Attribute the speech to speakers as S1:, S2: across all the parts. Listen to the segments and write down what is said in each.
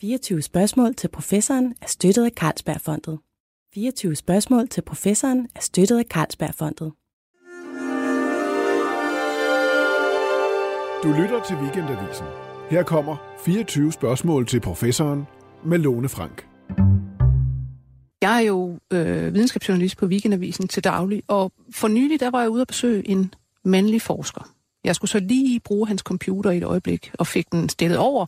S1: 24 spørgsmål til professoren er støttet af Carlsbergfondet. 24 spørgsmål til professoren er støttet af Carlsbergfondet.
S2: Du lytter til Weekendavisen. Her kommer 24 spørgsmål til professoren med Lone Frank.
S3: Jeg er jo øh, videnskabsjournalist på Weekendavisen til daglig, og for nylig der var jeg ude at besøge en mandlig forsker. Jeg skulle så lige bruge hans computer i et øjeblik, og fik den stillet over.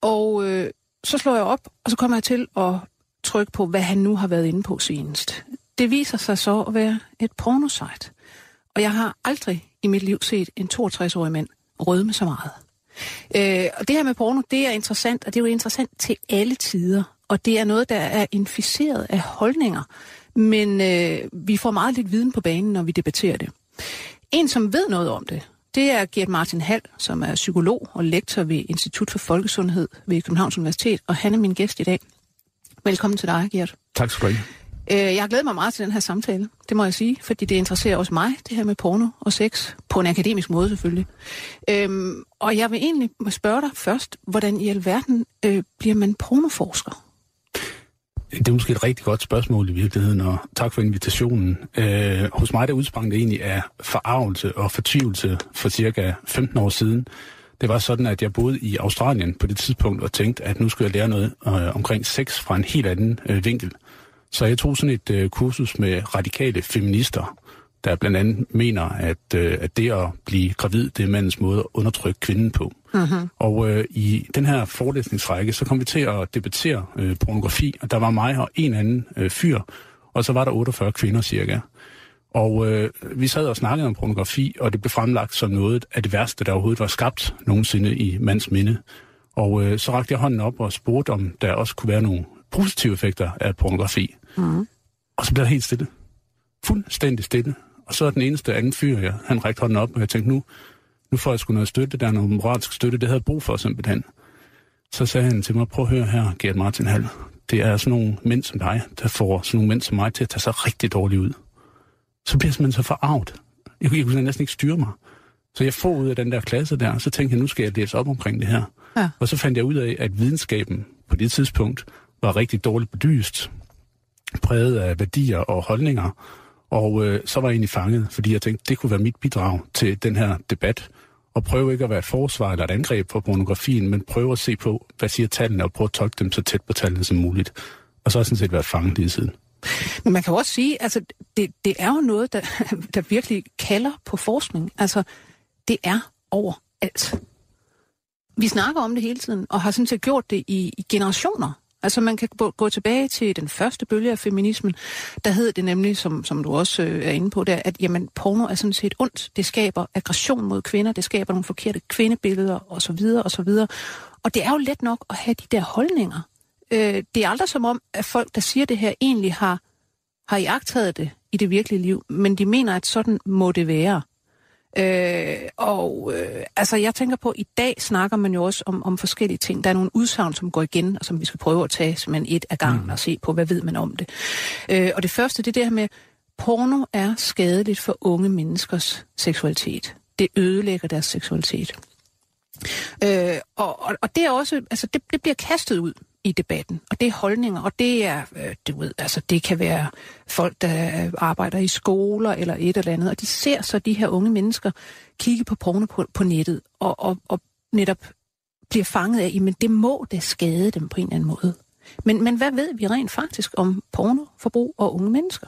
S3: Og øh, så slår jeg op, og så kommer jeg til at trykke på, hvad han nu har været inde på senest. Det viser sig så at være et pornosite. Og jeg har aldrig i mit liv set en 62-årig mand rødme så meget. Øh, og det her med porno, det er interessant, og det er jo interessant til alle tider. Og det er noget, der er inficeret af holdninger. Men øh, vi får meget lidt viden på banen, når vi debatterer det. En, som ved noget om det, det er Gert Martin Hall, som er psykolog og lektor ved Institut for Folkesundhed ved Københavns Universitet, og han er min gæst i dag. Velkommen til dig, Gert.
S4: Tak skal du
S3: have. Øh, jeg har glædet mig meget til den her samtale, det må jeg sige, fordi det interesserer også mig, det her med porno og sex, på en akademisk måde selvfølgelig. Øhm, og jeg vil egentlig spørge dig først, hvordan i alverden øh, bliver man pornoforsker?
S4: Det er måske et rigtig godt spørgsmål i virkeligheden, og tak for invitationen. Øh, hos mig der udsprang det egentlig af forarvelse og fortvivlelse for cirka 15 år siden. Det var sådan, at jeg boede i Australien på det tidspunkt og tænkte, at nu skulle jeg lære noget øh, omkring sex fra en helt anden øh, vinkel. Så jeg tog sådan et øh, kursus med radikale feminister, der blandt andet mener, at, øh, at det at blive gravid, det er mandens måde at undertrykke kvinden på. Uh-huh. Og øh, i den her forelæsningsrække, så kom vi til at debattere øh, pornografi, og der var mig og en anden øh, fyr, og så var der 48 kvinder cirka. Og øh, vi sad og snakkede om pornografi, og det blev fremlagt som noget af det værste, der overhovedet var skabt nogensinde i mands minde. Og øh, så rakte jeg hånden op og spurgte, om der også kunne være nogle positive effekter af pornografi. Uh-huh. Og så blev der helt stille. Fuldstændig stille. Og så er den eneste anden fyr, ja, han rækte hånden op, og jeg tænkte, nu, nu får jeg sgu noget støtte, der er noget moralsk støtte, det havde jeg brug for simpelthen. Så sagde han til mig, prøv at høre her, Gert Martin Hall. Det er sådan nogle mænd som dig, der får sådan nogle mænd som mig til at tage sig rigtig dårligt ud. Så bliver jeg simpelthen så forarvet. Jeg, jeg kunne næsten ikke styre mig. Så jeg får ud af den der klasse der, og så tænkte jeg, nu skal jeg læse op omkring det her. Ja. Og så fandt jeg ud af, at videnskaben på det tidspunkt var rigtig dårligt belyst, præget af værdier og holdninger, og øh, så var jeg egentlig fanget, fordi jeg tænkte, det kunne være mit bidrag til den her debat. Og prøve ikke at være et forsvar eller et angreb på pornografien, men prøve at se på, hvad siger tallene, og prøve at tolke dem så tæt på tallene som muligt. Og så har jeg sådan set været fanget lige siden.
S3: Men man kan jo også sige, altså det, det er jo noget, der, der virkelig kalder på forskning. Altså, det er over alt. Vi snakker om det hele tiden, og har sådan set gjort det i, i generationer. Altså man kan gå tilbage til den første bølge af feminismen. Der hed det nemlig, som, som du også øh, er inde på der, at jamen, porno er sådan set ondt. Det skaber aggression mod kvinder, det skaber nogle forkerte kvindebilleder osv. osv. Og det er jo let nok at have de der holdninger. Øh, det er aldrig som om, at folk, der siger det her, egentlig har, har iagtaget det i det virkelige liv, men de mener, at sådan må det være. Øh, og øh, altså, jeg tænker på, at i dag snakker man jo også om, om forskellige ting. Der er nogle udsagn, som går igen, og som vi skal prøve at tage simpelthen et af gangen mm. og se på, hvad ved man om det. Øh, og det første, det er det her med, porno er skadeligt for unge menneskers seksualitet. Det ødelægger deres seksualitet. Øh, og, og, og det er også, altså det, det bliver kastet ud i debatten. Og det er holdninger, og det er, øh, du ved, altså det kan være folk, der øh, arbejder i skoler eller et eller andet, og de ser så de her unge mennesker kigge på porno på, på nettet, og, og, og netop bliver fanget af, men det må da skade dem på en eller anden måde. Men, men hvad ved vi rent faktisk om pornoforbrug og unge mennesker?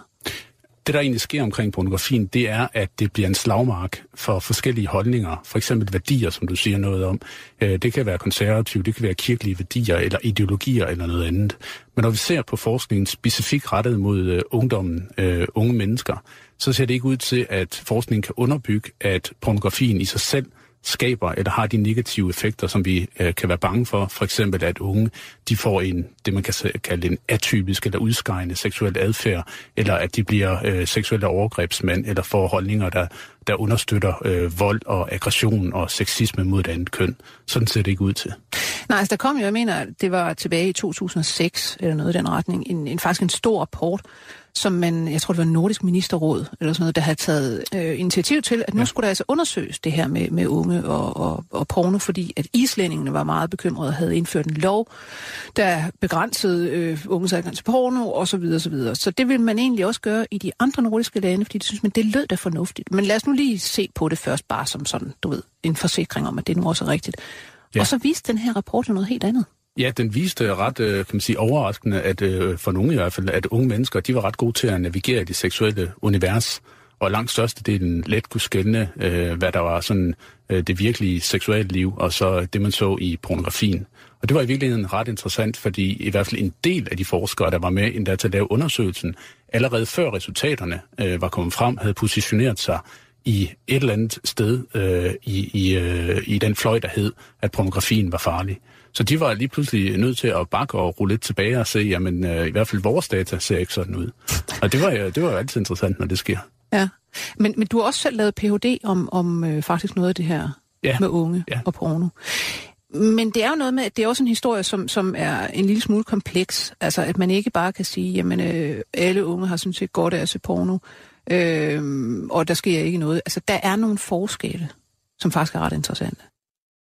S4: Det, der egentlig sker omkring pornografien, det er, at det bliver en slagmark for forskellige holdninger. For eksempel værdier, som du siger noget om. Øh, det kan være konservative, det kan være kirkelige værdier, eller ideologier, eller noget andet. Men når vi ser på forskningen specifikt rettet mod øh, ungdommen, øh, unge mennesker, så ser det ikke ud til, at forskningen kan underbygge, at pornografien i sig selv skaber eller har de negative effekter, som vi øh, kan være bange for. For eksempel at unge de får en, det man kan kalde en atypisk eller udskejende seksuel adfærd, eller at de bliver øh, seksuelle overgrebsmænd, eller får holdninger, der, der understøtter øh, vold og aggression og sexisme mod et andet køn. Sådan ser det ikke ud til.
S3: Nej, altså der kom jo, jeg mener, det var tilbage i 2006, eller noget i den retning, en, en faktisk en stor rapport, som man, jeg tror det var Nordisk Ministerråd, eller sådan noget, der havde taget øh, initiativ til, at nu ja. skulle der altså undersøges det her med, med unge og, og, og porno, fordi at islændingene var meget bekymrede og havde indført en lov, der begrænsede øh, unges adgang til porno og så videre, så videre. Så det vil man egentlig også gøre i de andre nordiske lande, fordi det synes man, det lød da fornuftigt. Men lad os nu lige se på det først, bare som sådan, du ved, en forsikring om, at det nu også er rigtigt. Ja. Og så viste den her rapport noget helt andet.
S4: Ja, den viste ret, øh, kan man sige, overraskende, at øh, for nogle i hvert fald, at unge mennesker, de var ret gode til at navigere i det seksuelle univers, og langt størstedelen let kunne skælne, øh, hvad der var sådan det virkelige seksuelle liv, og så det, man så i pornografien. Og det var i virkeligheden ret interessant, fordi i hvert fald en del af de forskere, der var med endda til at lave undersøgelsen, allerede før resultaterne øh, var kommet frem, havde positioneret sig i et eller andet sted øh, i, i, øh, i den fløj, der hed, at pornografien var farlig. Så de var lige pludselig nødt til at bakke og rulle lidt tilbage og se, jamen øh, i hvert fald vores data ser ikke sådan ud. Og det var, jo, det var jo altid interessant, når det sker.
S3: Ja, men, men du har også selv lavet Ph.D. om, om øh, faktisk noget af det her ja. med unge ja. og porno. Men det er jo noget med, at det er også en historie, som, som er en lille smule kompleks. Altså, at man ikke bare kan sige, jamen, øh, alle unge har sådan set godt af at se porno, øh, og der sker ikke noget. Altså, der er nogle forskelle, som faktisk er ret interessante.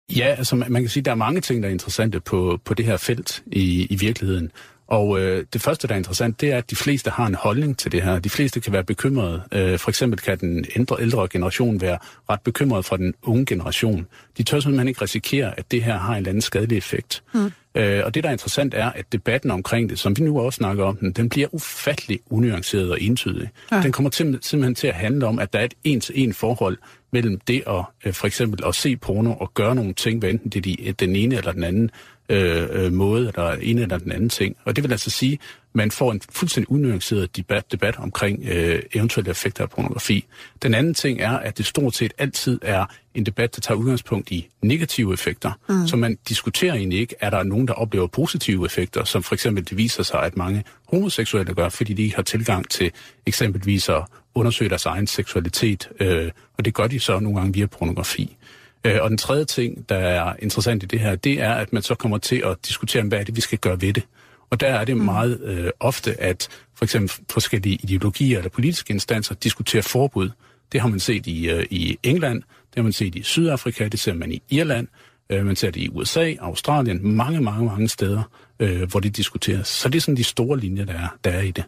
S4: Ja, altså man kan sige, at der er mange ting, der er interessante på, på det her felt i, i virkeligheden. Og øh, det første, der er interessant, det er, at de fleste har en holdning til det her. De fleste kan være bekymrede. Øh, for eksempel kan den ældre, ældre generation være ret bekymret for den unge generation. De tør simpelthen ikke risikere, at det her har en eller anden skadelig effekt. Mm. Øh, og det, der er interessant, er, at debatten omkring det, som vi nu også snakker om, den, den bliver ufattelig unuanceret og entydig. Ja. Den kommer til, simpelthen til at handle om, at der er et en-til-en forhold mellem det at øh, for eksempel at se porno og gøre nogle ting, hvad enten det er de, den ene eller den anden øh, øh, måde, eller en eller den anden ting. Og det vil altså sige, at man får en fuldstændig unuanceret debat, debat omkring øh, eventuelle effekter af pornografi. Den anden ting er, at det stort set altid er en debat, der tager udgangspunkt i negative effekter. Mm. Så man diskuterer egentlig ikke, er der nogen, der oplever positive effekter, som for eksempel det viser sig, at mange homoseksuelle gør, fordi de ikke har tilgang til eksempelvis at undersøge deres egen seksualitet, øh, og det gør de så nogle gange via pornografi. Øh, og den tredje ting, der er interessant i det her, det er, at man så kommer til at diskutere, hvad er det, vi skal gøre ved det. Og der er det mm. meget øh, ofte, at for eksempel forskellige ideologier eller politiske instanser diskuterer forbud. Det har man set i, øh, i England, det har man set i Sydafrika, det ser man i Irland, øh, man ser det i USA, Australien, mange, mange, mange steder, øh, hvor det diskuteres. Så det er sådan de store linjer, der er, der er i det.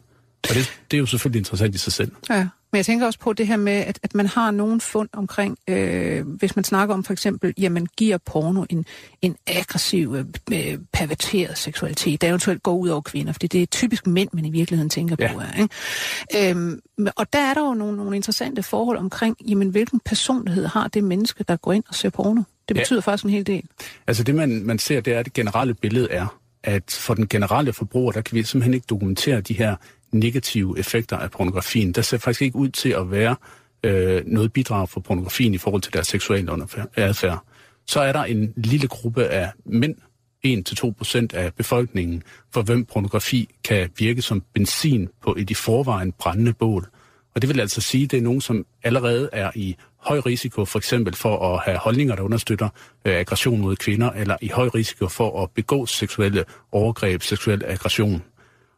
S4: Og det, det er jo selvfølgelig interessant i sig selv.
S3: Ja. Men jeg tænker også på det her med, at, at man har nogen fund omkring, øh, hvis man snakker om for eksempel, jamen giver porno en, en aggressiv, øh, perverteret seksualitet, der eventuelt går ud over kvinder, fordi det er typisk mænd, man i virkeligheden tænker ja. på. Ikke? Øhm, og der er der jo nogle, nogle interessante forhold omkring, jamen hvilken personlighed har det menneske, der går ind og ser porno? Det betyder ja. faktisk en hel del.
S4: Altså det, man, man ser, det er, at det generelle billede er, at for den generelle forbruger, der kan vi simpelthen ikke dokumentere de her negative effekter af pornografien. Der ser faktisk ikke ud til at være øh, noget bidrag for pornografien i forhold til deres seksuelle adfærd. Så er der en lille gruppe af mænd, 1-2% af befolkningen, for hvem pornografi kan virke som benzin på et i forvejen brændende bål. Og det vil altså sige, at det er nogen, som allerede er i høj risiko for eksempel for at have holdninger, der understøtter øh, aggression mod kvinder, eller i høj risiko for at begå seksuelle overgreb, seksuel aggression.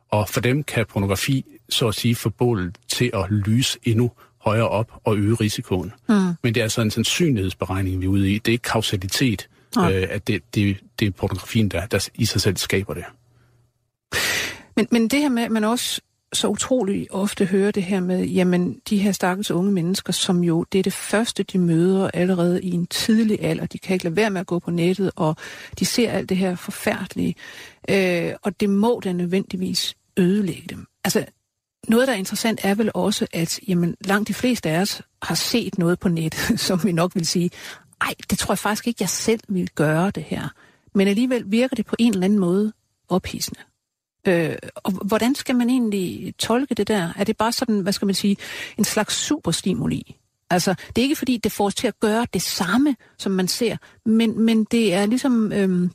S4: Og for dem kan pornografi, så at sige, få bålet til at lyse endnu højere op og øge risikoen. Mm. Men det er altså en sandsynlighedsberegning, vi er ude i. Det er ikke kausalitet, mm. øh, at det, det, det er pornografien, der, der i sig selv skaber det.
S3: Men, men det her med, at man også så utrolig ofte hører det her med, jamen de her stakkels unge mennesker, som jo, det er det første, de møder allerede i en tidlig alder. De kan ikke lade være med at gå på nettet, og de ser alt det her forfærdelige. Øh, og det må da nødvendigvis ødelægge dem. Altså, noget, der er interessant, er vel også, at jamen, langt de fleste af os har set noget på nettet, som vi nok vil sige, ej, det tror jeg faktisk ikke, jeg selv vil gøre det her. Men alligevel virker det på en eller anden måde ophidsende. Øh, og hvordan skal man egentlig tolke det der? Er det bare sådan, hvad skal man sige, en slags superstimuli? Altså, det er ikke fordi, det får os til at gøre det samme, som man ser, men, men det er ligesom øh,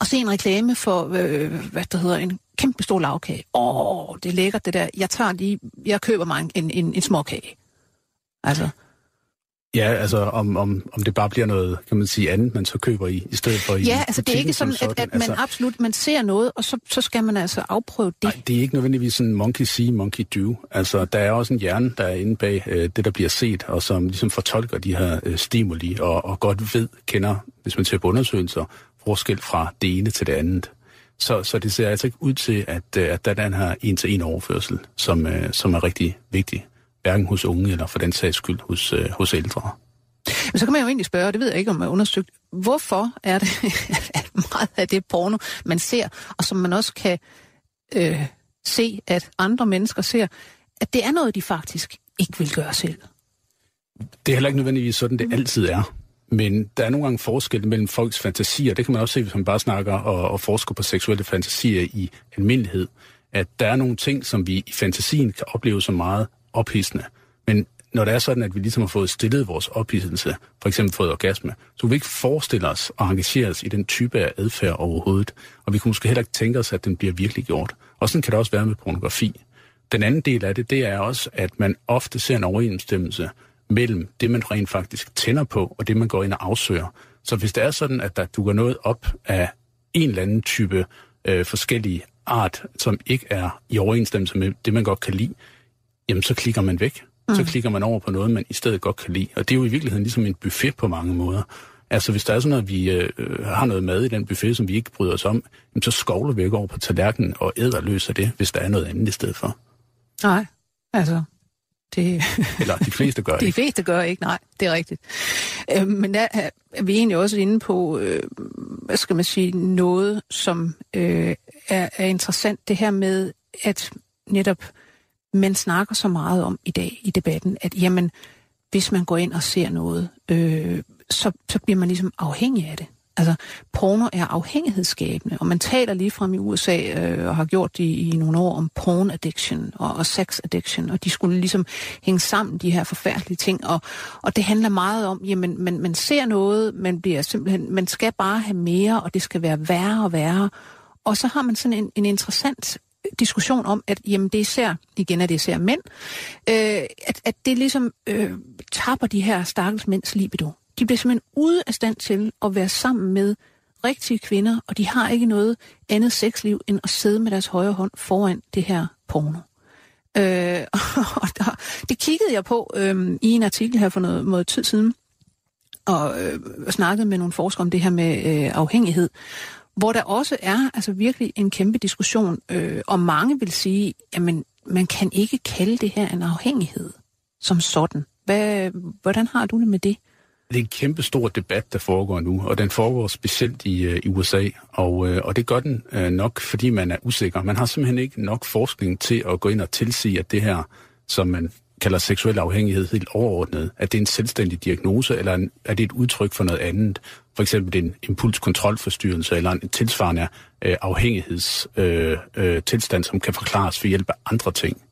S3: at se en reklame for, øh, hvad der hedder, en kæmpe stor lavkage. Åh, det er lækkert det der. Jeg tager lige, jeg køber mig en, en, en småkage. Altså.
S4: Ja, altså om, om, om det bare bliver noget, kan man sige, andet, man så køber i, i stedet for i
S3: Ja, altså det er ikke sådan,
S4: sådan.
S3: at, at
S4: altså,
S3: man absolut man ser noget, og så, så skal man altså afprøve det.
S4: Nej, det er ikke nødvendigvis sådan monkey see, monkey do. Altså der er også en hjerne, der er inde bag øh, det, der bliver set, og som ligesom fortolker de her øh, stimuli, og, og godt ved, kender, hvis man ser på undersøgelser, forskel fra det ene til det andet. Så, så det ser altså ikke ud til, at, øh, at der er den her en-til-en overførsel, som, øh, som er rigtig vigtig hverken hos unge eller for den sags skyld hos, øh, hos ældre.
S3: Men så kan man jo egentlig spørge, og det ved jeg ikke, om man har undersøgt, hvorfor er det at meget af det porno, man ser, og som man også kan øh, se, at andre mennesker ser, at det er noget, de faktisk ikke vil gøre selv?
S4: Det er heller ikke nødvendigvis sådan, det altid er. Men der er nogle gange forskel mellem folks fantasier. Det kan man også se, hvis man bare snakker og, og forsker på seksuelle fantasier i almindelighed. At der er nogle ting, som vi i fantasien kan opleve som meget ophidsende. Men når det er sådan, at vi ligesom har fået stillet vores ophidselse, for eksempel fået orgasme, så kan vi ikke forestille os at engagere os i den type af adfærd overhovedet. Og vi kunne måske heller ikke tænke os, at den bliver virkelig gjort. Og sådan kan det også være med pornografi. Den anden del af det, det er også, at man ofte ser en overensstemmelse mellem det, man rent faktisk tænder på, og det, man går ind og afsøger. Så hvis det er sådan, at der dukker noget op af en eller anden type øh, forskellige art, som ikke er i overensstemmelse med det, man godt kan lide, jamen så klikker man væk. Mm. Så klikker man over på noget, man i stedet godt kan lide. Og det er jo i virkeligheden ligesom en buffet på mange måder. Altså hvis der er sådan noget, vi øh, har noget mad i den buffet, som vi ikke bryder os om, jamen, så skovler vi ikke over på tallerkenen og æder løs af det, hvis der er noget andet i stedet for.
S3: Nej, altså det...
S4: Eller de fleste gør
S3: ikke. De fleste gør ikke, nej, det er rigtigt. Øh, men der er vi egentlig også inde på, øh, hvad skal man sige, noget, som øh, er, er interessant, det her med, at netop man snakker så meget om i dag i debatten, at jamen, hvis man går ind og ser noget, øh, så, så bliver man ligesom afhængig af det. Altså, porno er afhængighedsskabende, og man taler lige frem i USA, øh, og har gjort det i, i nogle år, om porn addiction og, og sex addiction, og de skulle ligesom hænge sammen, de her forfærdelige ting, og, og det handler meget om, jamen, man, man ser noget, man bliver simpelthen, man skal bare have mere, og det skal være værre og værre, og så har man sådan en, en interessant diskussion om, at jamen, det er især, igen er det især mænd, øh, at, at det ligesom øh, tapper de her stakkels mænds libido. De bliver simpelthen ude af stand til at være sammen med rigtige kvinder, og de har ikke noget andet sexliv, end at sidde med deres højre hånd foran det her porno. Øh, og der, det kiggede jeg på øh, i en artikel her for noget, noget tid siden, og øh, snakkede med nogle forskere om det her med øh, afhængighed hvor der også er altså virkelig en kæmpe diskussion, øh, og mange vil sige, at man kan ikke kalde det her en afhængighed som sådan. Hvad, hvordan har du det med det?
S4: Det er en kæmpe stor debat, der foregår nu, og den foregår specielt i, øh, i USA, og, øh, og det gør den øh, nok, fordi man er usikker. Man har simpelthen ikke nok forskning til at gå ind og tilsige, at det her, som man kalder seksuel afhængighed helt overordnet, at det er en selvstændig diagnose, eller en, er det et udtryk for noget andet? For eksempel en impulskontrolforstyrrelse, eller en tilsvarende øh, afhængighedstilstand, øh, øh, som kan forklares ved hjælp af andre ting.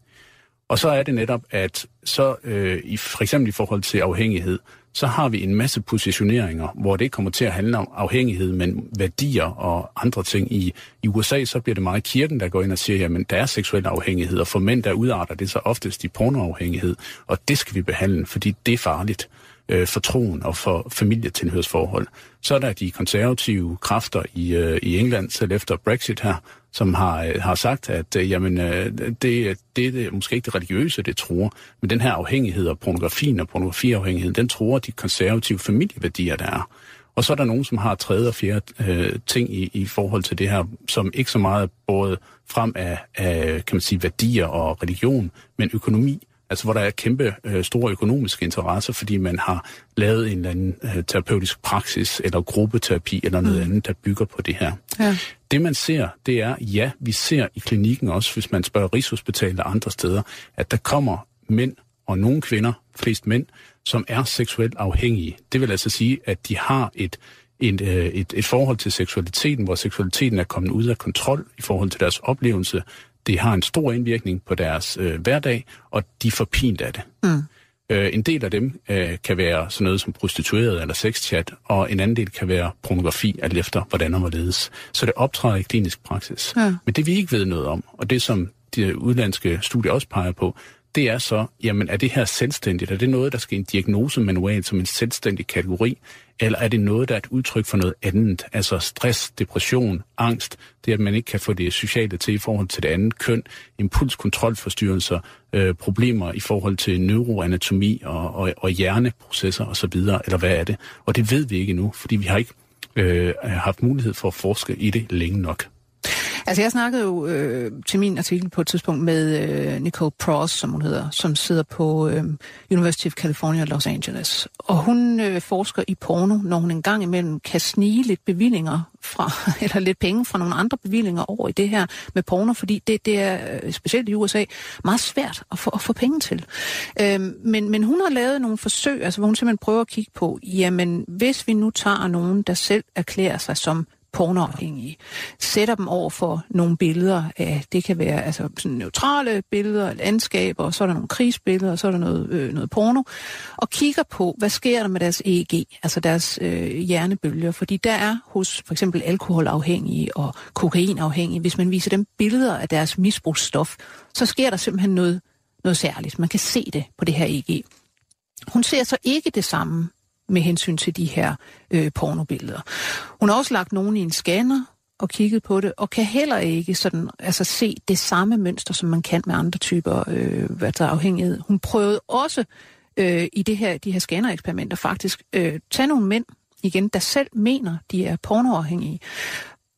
S4: Og så er det netop, at så øh, i, for eksempel i forhold til afhængighed, så har vi en masse positioneringer, hvor det ikke kommer til at handle om afhængighed, men værdier og andre ting. I, i USA så bliver det meget kirken, der går ind og siger, jamen der er seksuel afhængighed, og for mænd der udarter det så oftest i pornoafhængighed, og det skal vi behandle, fordi det er farligt øh, for troen og for familietilhørsforhold. Så er der de konservative kræfter i, øh, i England, selv efter Brexit her, som har, øh, har sagt, at øh, jamen, øh, det, det, det er måske ikke det religiøse, det tror, men den her afhængighed af pornografien og pornografiafhængigheden, den tror de konservative familieværdier, der er. Og så er der nogen, som har tredje og fjerde øh, ting i, i forhold til det her, som ikke så meget både frem af, af kan man sige, værdier og religion, men økonomi Altså hvor der er kæmpe øh, store økonomiske interesser, fordi man har lavet en eller anden øh, terapeutisk praksis eller gruppeterapi eller noget mm. andet, der bygger på det her. Ja. Det man ser, det er, ja, vi ser i klinikken også, hvis man spørger Rigshospitalet og andre steder, at der kommer mænd og nogle kvinder, flest mænd, som er seksuelt afhængige. Det vil altså sige, at de har et, et, øh, et, et forhold til seksualiteten, hvor seksualiteten er kommet ud af kontrol i forhold til deres oplevelse det har en stor indvirkning på deres øh, hverdag, og de får pint af det. Mm. Øh, en del af dem øh, kan være sådan noget som prostitueret eller sexchat, og en anden del kan være pornografi, alt efter hvordan og hvorledes. Så det optræder i klinisk praksis. Ja. Men det vi ikke ved noget om, og det som de udlandske studier også peger på, det er så, jamen er det her selvstændigt? Er det noget, der skal en diagnose manual som en selvstændig kategori? Eller er det noget, der er et udtryk for noget andet? Altså stress, depression, angst, det at man ikke kan få det sociale til i forhold til det andet køn, impulskontrolforstyrrelser, øh, problemer i forhold til neuroanatomi og, og, og hjerneprocesser osv., eller hvad er det? Og det ved vi ikke endnu, fordi vi har ikke øh, haft mulighed for at forske i det længe nok.
S3: Altså jeg snakkede jo øh, til min artikel på et tidspunkt med øh, Nicole Pross, som hun hedder, som sidder på øh, University of California Los Angeles. Og hun øh, forsker i porno, når hun engang imellem kan snige lidt bevillinger fra, eller lidt penge fra nogle andre bevillinger over i det her med porno, fordi det, det er, øh, specielt i USA, meget svært at få, at få penge til. Øh, men, men hun har lavet nogle forsøg, altså hvor hun simpelthen prøver at kigge på, jamen hvis vi nu tager nogen, der selv erklærer sig som pornoafhængige. Sætter dem over for nogle billeder af, det kan være altså sådan neutrale billeder, landskaber, så er der nogle krigsbilleder, og så er der noget, øh, noget porno, og kigger på, hvad sker der med deres EEG, altså deres øh, hjernebølger, fordi der er hos for eksempel alkoholafhængige og kokainafhængige, hvis man viser dem billeder af deres misbrugsstof, så sker der simpelthen noget, noget særligt. Man kan se det på det her EEG. Hun ser så ikke det samme med hensyn til de her øh, pornobilleder. Hun har også lagt nogen i en scanner og kigget på det, og kan heller ikke sådan, altså se det samme mønster, som man kan med andre typer øh, hvad der er afhængighed. Hun prøvede også øh, i det her, de her scanner-eksperimenter faktisk øh, tage nogle mænd, igen, der selv mener, de er pornoafhængige,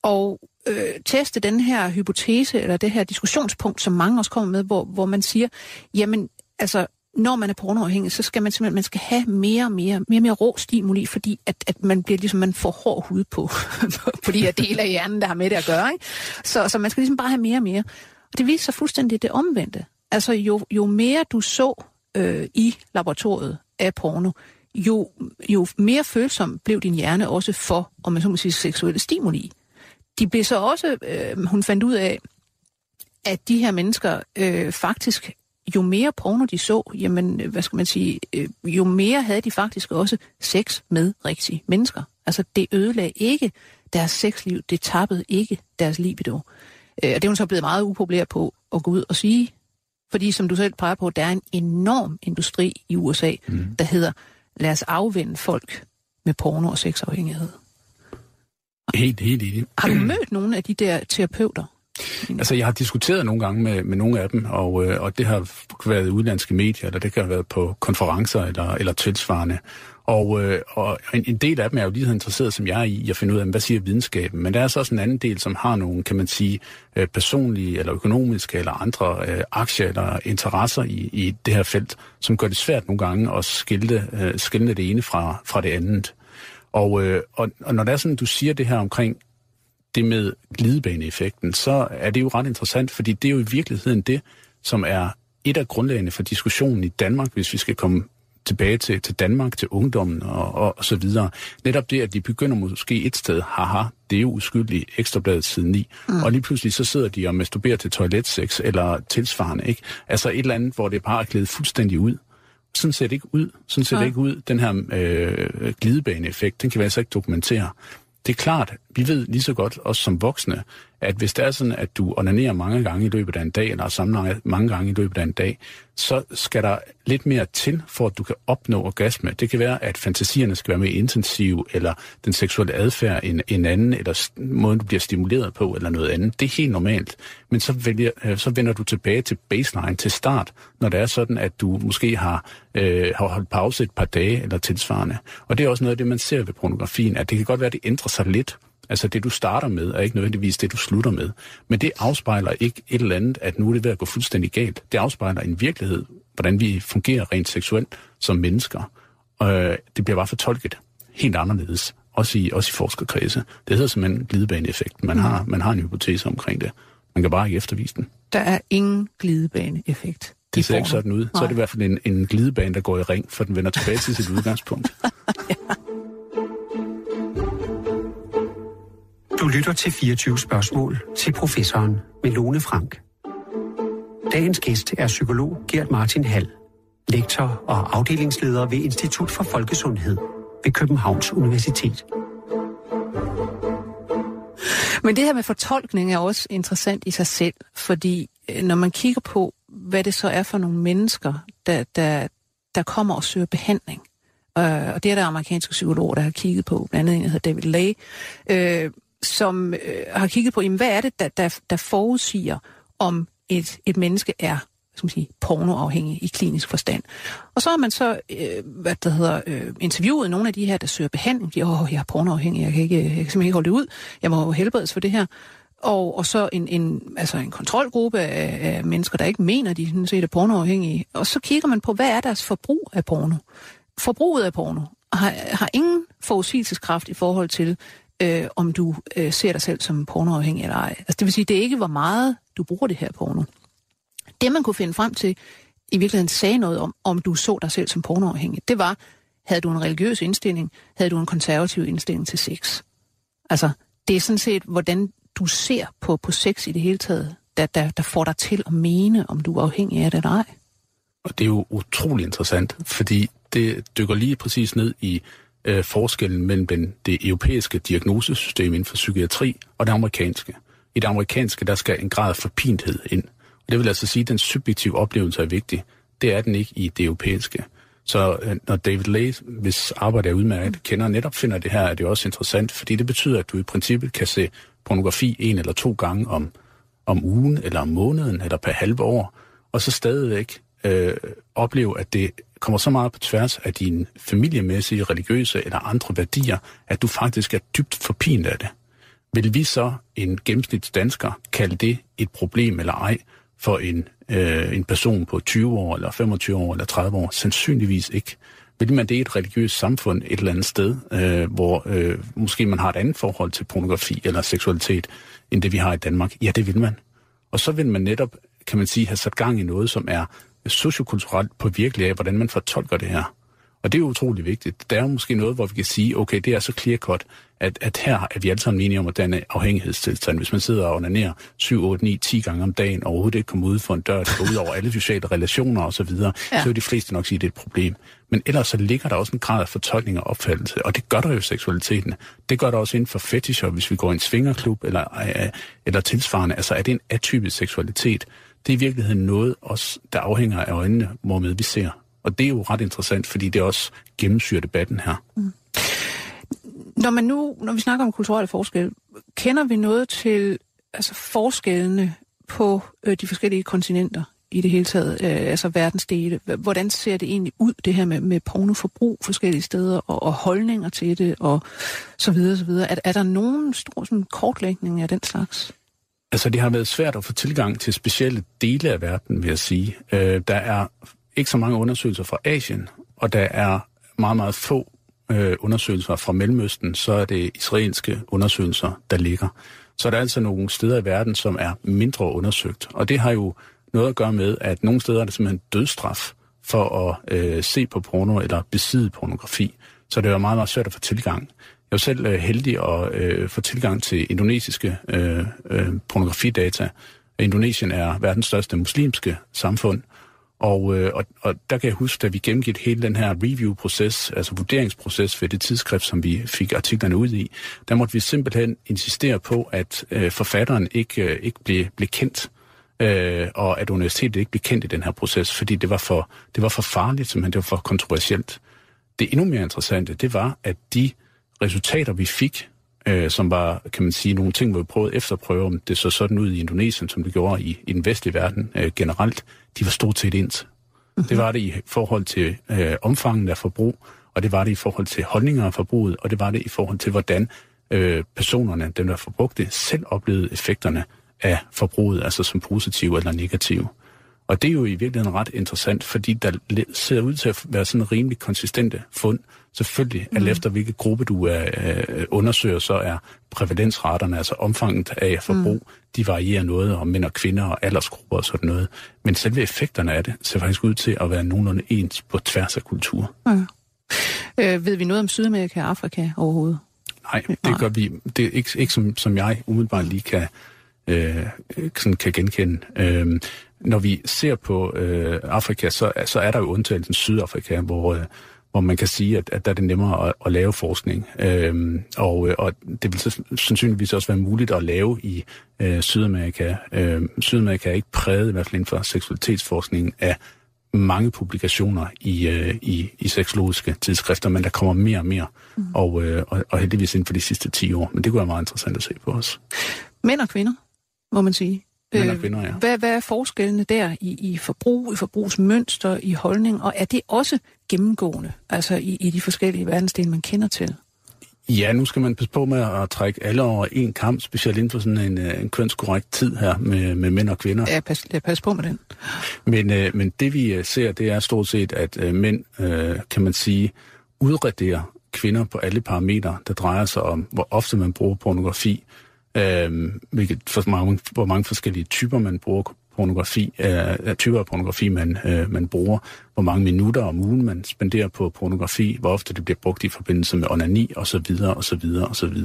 S3: og øh, teste den her hypotese, eller det her diskussionspunkt, som mange også kommer med, hvor, hvor man siger, jamen, altså, når man er pornoafhængig, så skal man simpelthen man skal have mere og mere, mere, mere rå stimuli, fordi at, at man bliver ligesom, man får hård hud på, på de her dele af hjernen, der har med det at gøre. Ikke? Så, så man skal ligesom bare have mere og mere. Og det viser sig fuldstændig det omvendte. Altså jo, jo mere du så øh, i laboratoriet af porno, jo, jo mere følsom blev din hjerne også for, om man så må sige, seksuelle stimuli. De blev så også, øh, hun fandt ud af, at de her mennesker øh, faktisk jo mere porno de så, jamen, hvad skal man sige, øh, jo mere havde de faktisk også sex med rigtige mennesker. Altså, det ødelagde ikke deres sexliv, det tappede ikke deres libido. Øh, og det er hun så blevet meget upopulær på at gå ud og sige, fordi som du selv peger på, der er en enorm industri i USA, mm. der hedder, lad os afvende folk med porno og sexafhængighed.
S4: Helt, helt enig.
S3: Har du mødt nogle af de der terapeuter,
S4: Altså, jeg har diskuteret nogle gange med, med nogle af dem, og, øh, og det har været udlandske medier, eller det kan have været på konferencer eller, eller tilsvarende. Og, øh, og en, en del af dem er jo lige så interesseret som jeg er i at finde ud af, hvad siger videnskaben. Men der er så også en anden del, som har nogle, kan man sige, øh, personlige eller økonomiske eller andre øh, aktier eller interesser i, i det her felt, som gør det svært nogle gange at skille, øh, skille det ene fra, fra det andet. Og, øh, og, og når det er sådan, du siger det her omkring det med glidebaneeffekten, så er det jo ret interessant, fordi det er jo i virkeligheden det, som er et af grundlagene for diskussionen i Danmark, hvis vi skal komme tilbage til, til Danmark, til ungdommen og, og, og så videre. Netop det, at de begynder måske et sted, haha, det er jo uskyldigt, ekstrabladet siden 9, mm. og lige pludselig så sidder de og masturberer til toiletsex eller tilsvarende, ikke? Altså et eller andet, hvor det bare er klædet fuldstændig ud. Sådan ser det ikke ud. Sådan ser ja. det ikke ud. Den her øh, glidebaneeffekt, den kan vi altså ikke dokumentere det er klart, vi ved lige så godt, også som voksne, at hvis det er sådan, at du onanerer mange gange i løbet af en dag, eller samler mange gange i løbet af en dag, så skal der lidt mere til, for at du kan opnå orgasme. Det kan være, at fantasierne skal være mere intensive, eller den seksuelle adfærd en, en anden, eller måden, du bliver stimuleret på, eller noget andet. Det er helt normalt. Men så, vælger, øh, så vender du tilbage til baseline, til start, når det er sådan, at du måske har, øh, har holdt pause et par dage, eller tilsvarende. Og det er også noget af det, man ser ved pornografien, at det kan godt være, at det ændrer sig lidt, Altså det, du starter med, er ikke nødvendigvis det, du slutter med. Men det afspejler ikke et eller andet, at nu er det ved at gå fuldstændig galt. Det afspejler en virkelighed, hvordan vi fungerer rent seksuelt som mennesker. Øh, det bliver bare fortolket helt anderledes, også i, også i forskerkredse. Det hedder simpelthen glidebaneeffekt. Man, mm. har, man har en hypotese omkring det. Man kan bare ikke eftervise den.
S3: Der er ingen glidebaneeffekt.
S4: Det ser ikke sådan ud. Nej. Så er det i hvert fald en, en glidebane, der går i ring, for den vender tilbage til sit udgangspunkt. ja.
S5: Lytter til 24 spørgsmål til professoren Melone Frank. Dagens gæst er psykolog Gert Martin Hall, lektor og afdelingsleder ved Institut for Folkesundhed ved Københavns Universitet.
S3: Men det her med fortolkning er også interessant i sig selv, fordi øh, når man kigger på, hvad det så er for nogle mennesker, der, der, der kommer og søger behandling. Øh, og det er der amerikanske psykologer, der har kigget på, blandt andet en, der hedder David Lay, øh, som øh, har kigget på, jamen, hvad er det, der, der, der forudsiger, om et, et menneske er skal man sige, pornoafhængig i klinisk forstand. Og så har man så øh, hvad det hedder, øh, interviewet nogle af de her, der søger behandling. De åh, jeg er pornoafhængig, jeg kan, ikke, jeg kan simpelthen ikke holde det ud. Jeg må helbredes for det her. Og, og så en, en, altså en kontrolgruppe af, af mennesker, der ikke mener, de sådan set er pornoafhængige. Og så kigger man på, hvad er deres forbrug af porno? Forbruget af porno har, har ingen forudsigelseskraft i forhold til, øh, om du øh, ser dig selv som pornoafhængig eller ej. Altså, det vil sige, det er ikke, hvor meget du bruger det her porno. Det, man kunne finde frem til, i virkeligheden sagde noget om, om du så dig selv som pornoafhængig, det var, havde du en religiøs indstilling, havde du en konservativ indstilling til sex. Altså, det er sådan set, hvordan du ser på, på sex i det hele taget, der, der, der får dig til at mene, om du er afhængig af det eller ej.
S4: Og det er jo utrolig interessant, fordi det dykker lige præcis ned i øh, forskellen mellem den, det europæiske diagnosesystem inden for psykiatri og det amerikanske. I det amerikanske, der skal en grad af forpinthed ind. Og det vil altså sige, at den subjektive oplevelse er vigtig. Det er den ikke i det europæiske. Så øh, når David Lay, hvis arbejde er udmærket, kender netop finder det her, er det også interessant, fordi det betyder, at du i princippet kan se pornografi en eller to gange om, om ugen, eller om måneden, eller per halve år, og så stadigvæk øh, opleve, at det kommer så meget på tværs af dine familiemæssige, religiøse eller andre værdier, at du faktisk er dybt forpint af det. Vil vi så, en gennemsnitsdansker, kalde det et problem eller ej for en, øh, en person på 20 år, eller 25 år, eller 30 år? Sandsynligvis ikke. Vil man det i et religiøst samfund et eller andet sted, øh, hvor øh, måske man har et andet forhold til pornografi eller seksualitet, end det vi har i Danmark? Ja, det vil man. Og så vil man netop, kan man sige, have sat gang i noget, som er sociokulturelt på virkelig af, hvordan man fortolker det her. Og det er utrolig vigtigt. Der er måske noget, hvor vi kan sige, okay, det er så clear cut, at, at her er vi alle sammen enige om, at er afhængighedstilstand. Hvis man sidder og onanerer 7, 8, 9, 10 gange om dagen, og overhovedet ikke kommer ud for en dør, der går ud over alle sociale relationer osv., så, ja. så vil de fleste nok sige, at det er et problem. Men ellers så ligger der også en grad af fortolkning og opfattelse, og det gør der jo seksualiteten. Det gør der også inden for fetisher, hvis vi går i en svingerklub eller, øh, eller tilsvarende. Altså er det en atypisk seksualitet? Det er i virkeligheden noget, også, der afhænger af øjnene, hvormed vi ser. Og det er jo ret interessant, fordi det også gennemsyrer debatten her. Mm.
S3: Når, man nu, når vi snakker om kulturelle forskelle, kender vi noget til altså forskellene på øh, de forskellige kontinenter i det hele taget, øh, altså verdensdele? Hvordan ser det egentlig ud, det her med, med pornoforbrug forskellige steder, og, og holdninger til det, og så videre, så videre? Er, er der nogen stor sådan, kortlægning af den slags?
S4: Altså, det har været svært at få tilgang til specielle dele af verden, vil jeg sige. Øh, der er ikke så mange undersøgelser fra Asien, og der er meget, meget få øh, undersøgelser fra Mellemøsten, så er det israelske undersøgelser, der ligger. Så er der altså nogle steder i verden, som er mindre undersøgt. Og det har jo noget at gøre med, at nogle steder er det simpelthen dødstraf for at øh, se på porno eller besidde pornografi. Så det er meget, meget svært at få tilgang. Jeg var selv øh, heldig at øh, få tilgang til indonesiske øh, øh, pornografidata. Indonesien er verdens største muslimske samfund, og, øh, og, og der kan jeg huske, da vi gennemgik hele den her review-proces, altså vurderingsproces for det tidsskrift, som vi fik artiklerne ud i, der måtte vi simpelthen insistere på, at øh, forfatteren ikke, øh, ikke blev, blev kendt, øh, og at universitetet ikke blev kendt i den her proces, fordi det var for, det var for farligt, simpelthen det var for kontroversielt. Det endnu mere interessante, det var, at de resultater, vi fik, øh, som var, kan man sige, nogle ting, hvor vi prøvede efterprøve, om det så sådan ud i Indonesien, som det gjorde i, i den vestlige verden øh, generelt, de var stort set ens. Mm-hmm. Det var det i forhold til øh, omfangen af forbrug, og det var det i forhold til holdninger af forbruget, og det var det i forhold til, hvordan øh, personerne, dem der forbrugte, selv oplevede effekterne af forbruget, altså som positive eller negative. Og det er jo i virkeligheden ret interessant, fordi der ser ud til at være sådan en rimelig konsistente fund. Selvfølgelig, mm. alt efter hvilke gruppe du er, øh, undersøger, så er prævalensraterne, altså omfanget af forbrug, mm. de varierer noget om mænd og kvinder og aldersgrupper og sådan noget. Men selve effekterne af det ser faktisk ud til at være nogenlunde ens på tværs af kultur. Mm.
S3: Øh, ved vi noget om Sydamerika og Afrika overhovedet?
S4: Nej, det gør vi. Det er ikke, ikke som, som jeg umiddelbart lige kan, øh, sådan kan genkende. Øh, når vi ser på øh, Afrika, så, så er der jo undtagelsen Sydafrika, hvor, øh, hvor man kan sige, at, at der er det nemmere at, at lave forskning. Øhm, og, og det vil så sandsynligvis også være muligt at lave i øh, Sydamerika. Øh, Sydamerika er ikke præget, i hvert fald inden for seksualitetsforskning, af mange publikationer i, øh, i, i seksologiske tidsskrifter, men der kommer mere og mere, mm. og, øh, og, og heldigvis inden for de sidste 10 år. Men det kunne være meget interessant at se på os.
S3: Mænd og kvinder, må man sige.
S4: Mænd og øh, kvinder, ja.
S3: Hvad, hvad er forskellene der i, i forbrug, i forbrugsmønster, i holdning, og er det også gennemgående, altså i, i de forskellige verdensdele, man kender til?
S4: Ja, nu skal man passe på med at trække alle over en kamp, specielt inden for sådan en, øh, en kønskorrekt tid her med, med mænd og kvinder.
S3: Ja, pas, ja, pas på med den.
S4: Men, øh, men det vi øh, ser, det er stort set, at øh, mænd, øh, kan man sige, udraderer kvinder på alle parametre, der drejer sig om, hvor ofte man bruger pornografi, øh, hvilket for mange, hvor mange forskellige typer man bruger pornografi, øh, typer af pornografi, man, øh, man bruger, hvor mange minutter om ugen man spenderer på pornografi, hvor ofte det bliver brugt i forbindelse med onani osv. osv. osv.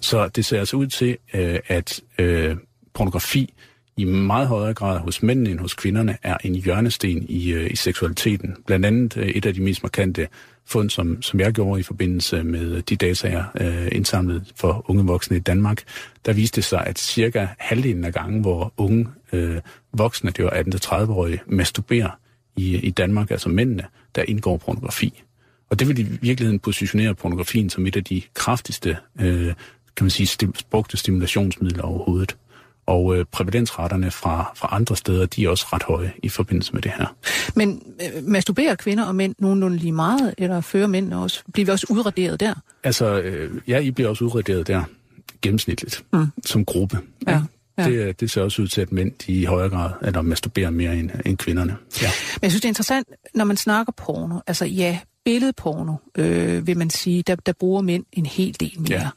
S4: Så det ser altså ud til, øh, at øh, pornografi i meget højere grad hos mændene end hos kvinderne er en hjørnesten i, øh, i seksualiteten. Blandt andet øh, et af de mest markante fund, som, som jeg gjorde i forbindelse med de data, jeg øh, indsamlet for unge voksne i Danmark, der viste det sig, at cirka halvdelen af gangen, hvor unge øh, voksne, det var 18-30-årige, masturberer i, i Danmark, altså mændene, der indgår pornografi. Og det vil i virkeligheden positionere pornografien som et af de kraftigste, øh, kan man sige, stim, brugte stimulationsmidler overhovedet. Og øh, prævalensretterne fra, fra andre steder, de er også ret høje i forbindelse med det her.
S3: Men øh, masturberer kvinder og mænd nogenlunde lige meget, eller fører mænd også? Bliver vi også udraderet der?
S4: Altså, øh, ja, I bliver også udraderet der gennemsnitligt, mm. som gruppe. Ja. Ja. Det, det ser også ud til, at mænd de i højere grad eller masturberer mere end, end kvinderne. Ja.
S3: Men jeg synes, det er interessant, når man snakker porno. Altså ja, billedporno, øh, vil man sige, der, der bruger mænd en hel del mere. Ja.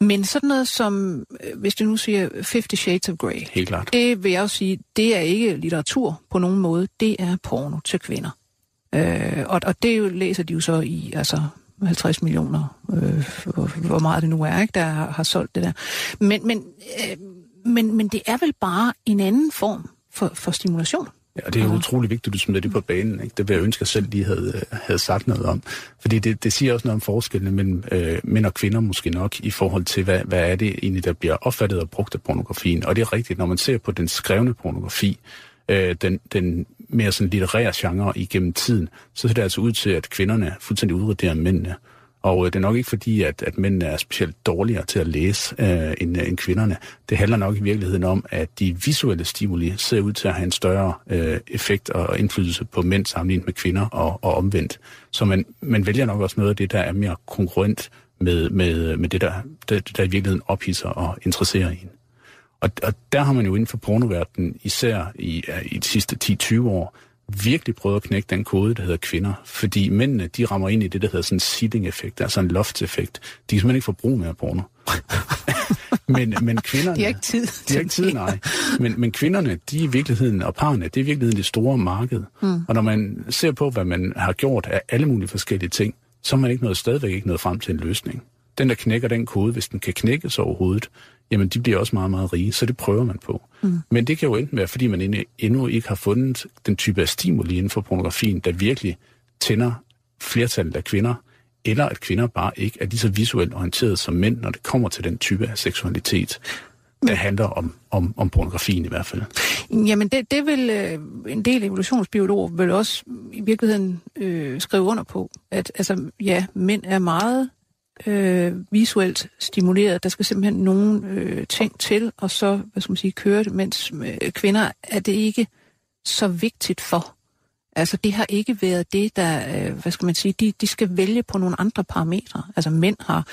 S3: Men sådan noget som, øh, hvis du nu siger 50 Shades of Grey,
S4: Helt klart.
S3: det vil jeg også sige, det er ikke litteratur på nogen måde, det er porno til kvinder. Øh, og, og det jo, læser de jo så i altså 50 millioner, øh, hvor, hvor meget det nu er, ikke, der har, har solgt det der. Men, men, øh, men, men det er vel bare en anden form for, for stimulation.
S4: Ja, og det er jo utrolig vigtigt, at du smider det på banen. Ikke? Det vil jeg ønske, at selv lige havde, havde sagt noget om. Fordi det, det siger også noget om forskellene mellem øh, mænd og kvinder måske nok, i forhold til, hvad, hvad er det egentlig, der bliver opfattet og brugt af pornografien. Og det er rigtigt, når man ser på den skrevne pornografi, øh, den, den mere sådan litterære genre igennem tiden, så ser det altså ud til, at kvinderne fuldstændig udrederer mændene. Og øh, det er nok ikke fordi, at, at mændene er specielt dårligere til at læse øh, end, øh, end kvinderne. Det handler nok i virkeligheden om, at de visuelle stimuli ser ud til at have en større øh, effekt og indflydelse på mænd sammenlignet med kvinder og, og omvendt. Så man, man vælger nok også noget af det, der er mere konkurrent med, med, med det, der, det, der i virkeligheden ophidser og interesserer en. Og, og der har man jo inden for pornoverdenen, især i, i de sidste 10-20 år, virkelig prøvet at knække den kode, der hedder kvinder. Fordi mændene, de rammer ind i det, der hedder sådan en seeding-effekt, altså en loft-effekt. De kan simpelthen ikke få brug mere porno. men, men kvinderne...
S3: De har ikke tid.
S4: De har ikke tid, nej. Men, men kvinderne, de er i virkeligheden, og parerne, det er i virkeligheden det store marked. Mm. Og når man ser på, hvad man har gjort af alle mulige forskellige ting, så er man ikke noget, stadigvæk ikke nået frem til en løsning. Den, der knækker den kode, hvis den kan knækkes overhovedet, jamen de bliver også meget, meget rige, så det prøver man på. Mm. Men det kan jo enten være, fordi man endnu ikke har fundet den type af stimuli inden for pornografien, der virkelig tænder flertallet af kvinder, eller at kvinder bare ikke er lige så visuelt orienteret som mænd, når det kommer til den type af seksualitet, der handler om, om, om pornografien i hvert fald.
S3: Jamen det, det vil øh, en del evolutionsbiologer vil også i virkeligheden øh, skrive under på, at altså, ja, mænd er meget øh, visuelt stimuleret. Der skal simpelthen nogle øh, ting til, og så, hvad skal man sige, køre det, mens øh, kvinder er det ikke så vigtigt for. Altså, det har ikke været det, der, øh, hvad skal man sige, de, de skal vælge på nogle andre parametre. Altså, mænd har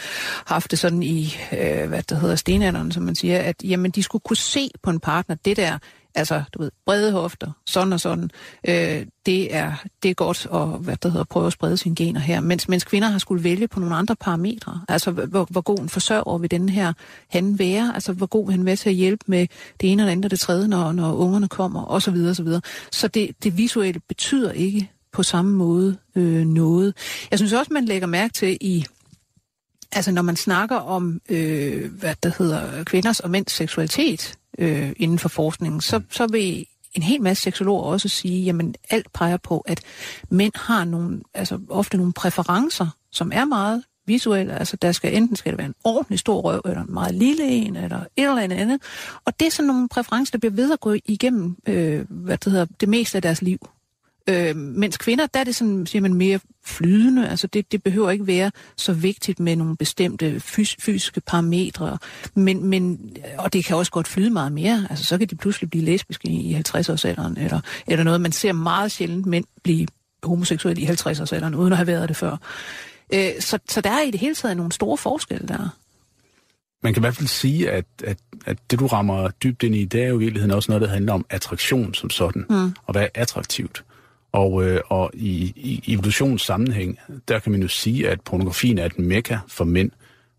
S3: haft det sådan i, øh, hvad der hedder, stenalderen, som man siger, at jamen, de skulle kunne se på en partner, det der, altså, du ved, brede hofter, sådan og sådan, øh, det, er, det er godt at hvad der hedder, prøve at sprede sine gener her. Mens, mens kvinder har skulle vælge på nogle andre parametre. Altså, hvor, hvor god en forsørger vil den her han være? Altså, hvor god vil han være til at hjælpe med det ene og det andet og det tredje, når, når ungerne kommer, og så videre, og så videre. Så det, det visuelle betyder ikke på samme måde øh, noget. Jeg synes også, man lægger mærke til i Altså når man snakker om, øh, hvad der hedder, kvinders og mænds seksualitet, øh, inden for forskningen, så, så vil en hel masse seksologer også sige, jamen alt peger på, at mænd har nogle, altså ofte nogle præferencer, som er meget visuelle. Altså der skal enten skal det være en ordentlig stor røv, eller en meget lille en, eller et eller andet andet. Og det er sådan nogle præferencer, der bliver ved at gå igennem øh, hvad det, hedder, det meste af deres liv. Øh, mens kvinder, der er det sådan, siger man, mere flydende. Altså det, det behøver ikke være så vigtigt med nogle bestemte fys- fysiske parametre. Men, men, og det kan også godt flyde meget mere. Altså så kan de pludselig blive lesbiske i 50-årsalderen, eller, eller noget. Man ser meget sjældent mænd blive homoseksuelle i 50-årsalderen, uden at have været det før. Øh, så, så der er i det hele taget nogle store forskelle der.
S4: Man kan i hvert fald sige, at, at, at det, du rammer dybt ind i, det er jo i virkeligheden også noget, der handler om attraktion som sådan, mm. og hvad er attraktivt. Og, øh, og i, i evolutionssammenhæng, der kan man jo sige, at pornografien er et mekka for mænd,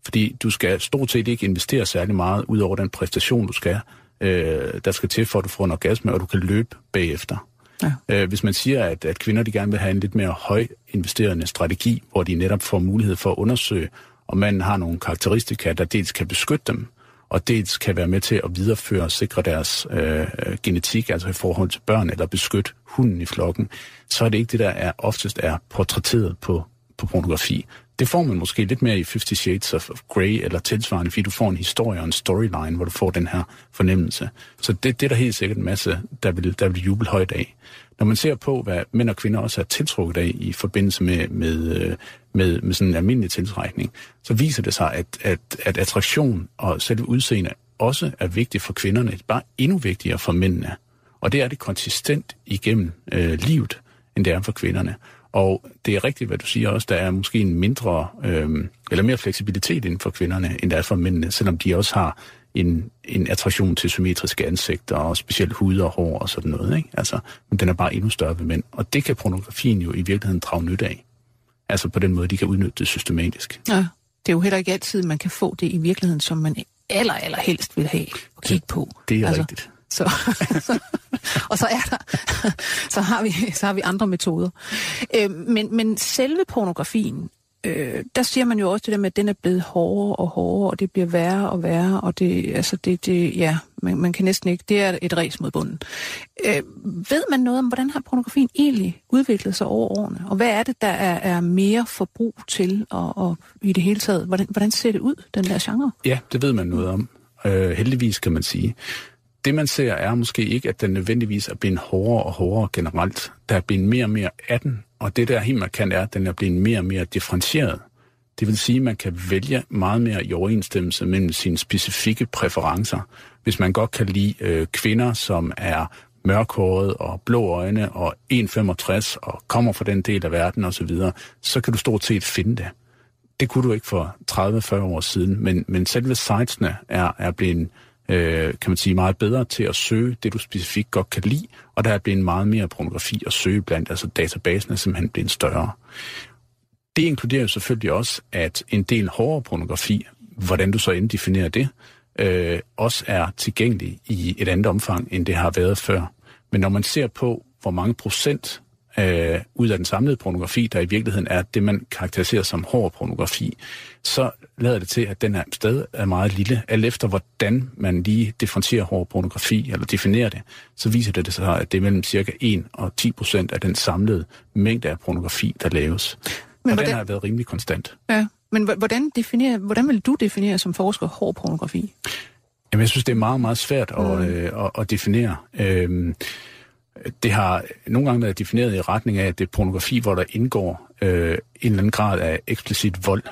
S4: fordi du skal stort set ikke investere særlig meget ud over den præstation, du skal, øh, der skal til, for at du får en orgasme, og du kan løbe bagefter. Ja. Øh, hvis man siger, at, at kvinder de gerne vil have en lidt mere høj investerende strategi, hvor de netop får mulighed for at undersøge, om manden har nogle karakteristika, der dels kan beskytte dem, og dels kan være med til at videreføre og sikre deres øh, genetik, altså i forhold til børn, eller beskytte hunden i flokken, så er det ikke det, der er oftest er portrætteret på, på pornografi. Det får man måske lidt mere i 50 Shades of Grey eller tilsvarende, fordi du får en historie og en storyline, hvor du får den her fornemmelse. Så det, det er der helt sikkert en masse, der vil, der vil juble højt af. Når man ser på, hvad mænd og kvinder også er tiltrukket af i forbindelse med, med, øh, med, med sådan en almindelig tiltrækning, så viser det sig, at, at, at attraktion og selve udseende også er vigtigt for kvinderne, bare endnu vigtigere for mændene. Og det er det konsistent igennem øh, livet, end det er for kvinderne. Og det er rigtigt, hvad du siger også, der er måske en mindre, øh, eller mere fleksibilitet inden for kvinderne, end der er for mændene, selvom de også har en, en attraktion til symmetriske ansigter, og specielt hud og hår og sådan noget. Ikke? Altså, men den er bare endnu større ved mænd. Og det kan pornografien jo i virkeligheden drage nyt af. Altså på den måde, de kan udnytte det systematisk.
S3: Ja, det er jo heller ikke altid, man kan få det i virkeligheden, som man aller, aller helst vil have og kigge på.
S4: Det er altså, rigtigt.
S3: Så, så, og så er der, så har vi, så har vi andre metoder. Øh, men, men selve pornografien, øh, der siger man jo også det der med, at den er blevet hårdere og hårdere, og det bliver værre og værre, og det, altså det, det ja, man, man kan næsten ikke, det er et res mod bunden. Øh, ved man noget om, hvordan har pornografien egentlig udviklet sig over årene, og hvad er det, der er, er mere forbrug til, og, og i det hele taget, hvordan, hvordan ser det ud, den der genre?
S4: Ja, det ved man noget om. Øh, heldigvis kan man sige det man ser er måske ikke, at den nødvendigvis er blevet hårdere og hårdere generelt. Der er blevet mere og mere af den, og det der helt markant er, at den er blevet mere og mere differentieret. Det vil sige, at man kan vælge meget mere i overensstemmelse mellem sine specifikke præferencer. Hvis man godt kan lide øh, kvinder, som er mørkhåret og blå øjne og 1,65 og kommer fra den del af verden osv., så, så kan du stort set finde det. Det kunne du ikke for 30-40 år siden, men, men selve sitesene er, er blevet øh, kan man sige, meget bedre til at søge det, du specifikt godt kan lide, og der er blevet meget mere pornografi at søge blandt, altså databasen er simpelthen blevet større. Det inkluderer jo selvfølgelig også, at en del hårdere pornografi, hvordan du så end definerer det, øh, også er tilgængelig i et andet omfang, end det har været før. Men når man ser på, hvor mange procent øh, ud af den samlede pornografi, der i virkeligheden er det, man karakteriserer som hård pornografi, så lader det til, at den her sted er meget lille. Alt efter hvordan man lige differentierer hård pornografi, eller definerer det, så viser det sig, at det er mellem cirka 1 og 10 procent af den samlede mængde af pornografi, der laves. Men og hvordan, den har været rimelig konstant.
S3: Ja, men hvordan, definerer, hvordan vil du definere som forsker hård pornografi?
S4: Jamen, jeg synes, det er meget, meget svært mm. at, øh, at, at definere. Øhm, det har nogle gange været defineret i retning af, at det er pornografi, hvor der indgår øh, en eller anden grad af eksplicit vold.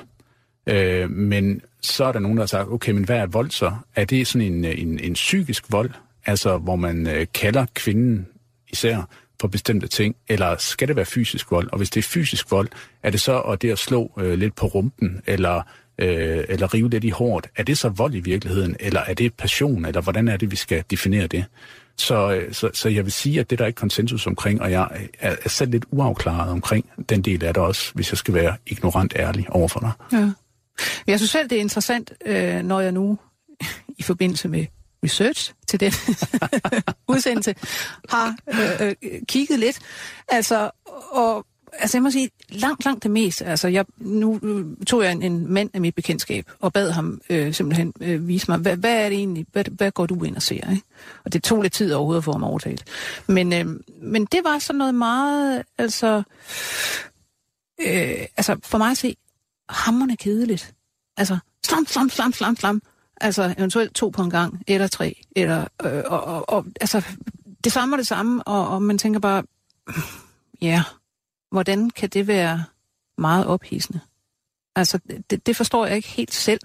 S4: Øh, men så er der nogen, der har sagt, okay, men hvad er vold så? Er det sådan en, øh, en, en psykisk vold, altså hvor man øh, kalder kvinden især på bestemte ting, eller skal det være fysisk vold? Og hvis det er fysisk vold, er det så at det at slå øh, lidt på rumpen, eller, øh, eller rive lidt i hårdt? Er det så vold i virkeligheden, eller er det passion, eller hvordan er det, vi skal definere det? Så, øh, så, så jeg vil sige, at det der er ikke konsensus omkring, og jeg er, er selv lidt uafklaret omkring den del af det også, hvis jeg skal være ignorant ærlig over for dig.
S3: Ja. Jeg synes selv, det er interessant, øh, når jeg nu i forbindelse med research til den udsendelse har øh, øh, kigget lidt. Altså, og altså jeg må sige, langt, langt det meste. Altså jeg, nu tog jeg en, en mand af mit bekendtskab og bad ham øh, simpelthen øh, vise mig, hvad, hvad er det egentlig, hvad, hvad går du ind og ser? Ikke? Og det tog lidt tid overhovedet at ham overtalt. Men, øh, men det var sådan noget meget, altså, øh, altså for mig at se, hammerne kedeligt. Altså, slam, slam, slam, slam, slam. Altså eventuelt to på en gang, eller tre, eller, øh, og, og, og, altså, det samme og det samme, og, og man tænker bare, ja, hvordan kan det være meget ophidsende? Altså, det, det forstår jeg ikke helt selv.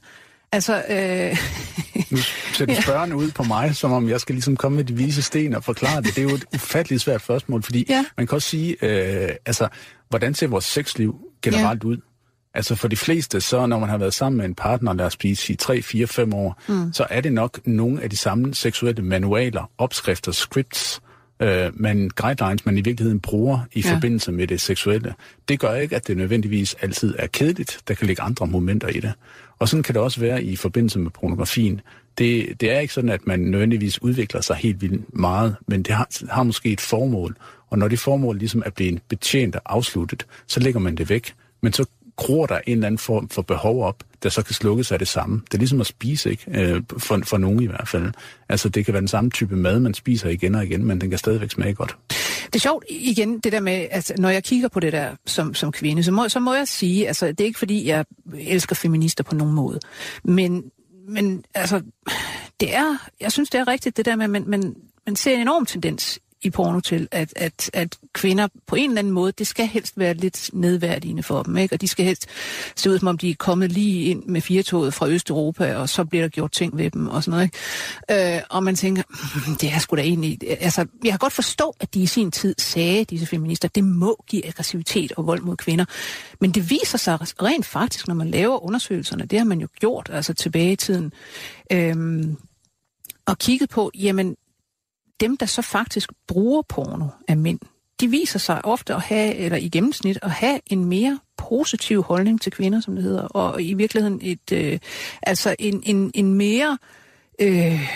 S3: Altså, øh...
S4: nu ser du spørgende ud på mig, som om jeg skal ligesom komme med de vise sten og forklare det. Det er jo et ufatteligt svært spørgsmål, fordi ja. man kan også sige, øh, altså, hvordan ser vores sexliv generelt ja. ud? Altså for de fleste, så når man har været sammen med en partner, lad os sige 3, 4, 5 år, mm. så er det nok nogle af de samme seksuelle manualer, opskrifter, scripts, øh, man, guidelines, man i virkeligheden bruger i ja. forbindelse med det seksuelle. Det gør ikke, at det nødvendigvis altid er kedeligt. Der kan ligge andre momenter i det. Og sådan kan det også være i forbindelse med pornografien. Det, det er ikke sådan, at man nødvendigvis udvikler sig helt vildt meget, men det har, har måske et formål. Og når det formål ligesom er blevet betjent og afsluttet, så lægger man det væk. Men så gror der en eller anden form for behov op, der så kan slukkes af det samme. Det er ligesom at spise, ikke? Øh, for, for nogen i hvert fald. Altså, det kan være den samme type mad, man spiser igen og igen, men den kan stadigvæk smage godt.
S3: Det er sjovt igen, det der med, at når jeg kigger på det der som, som kvinde, så må, så må jeg sige, altså, det er ikke fordi, jeg elsker feminister på nogen måde, men, men altså, det er, jeg synes, det er rigtigt, det der med, men, men man ser en enorm tendens i porno til, at, at, at kvinder på en eller anden måde, det skal helst være lidt nedværdigende for dem, ikke? og de skal helst se ud, som om de er kommet lige ind med firetoget fra Østeuropa, og så bliver der gjort ting ved dem og sådan noget. Ikke? Øh, og man tænker, hmm, det er sgu da egentlig... Altså, jeg kan godt forstå, at de i sin tid sagde, disse feminister, det må give aggressivitet og vold mod kvinder. Men det viser sig rent faktisk, når man laver undersøgelserne, det har man jo gjort altså tilbage i tiden, øh, og kigget på, jamen dem, der så faktisk bruger porno af mænd, de viser sig ofte at have, eller i gennemsnit, at have en mere positiv holdning til kvinder, som det hedder, og i virkeligheden et, øh, altså en, en, en mere øh,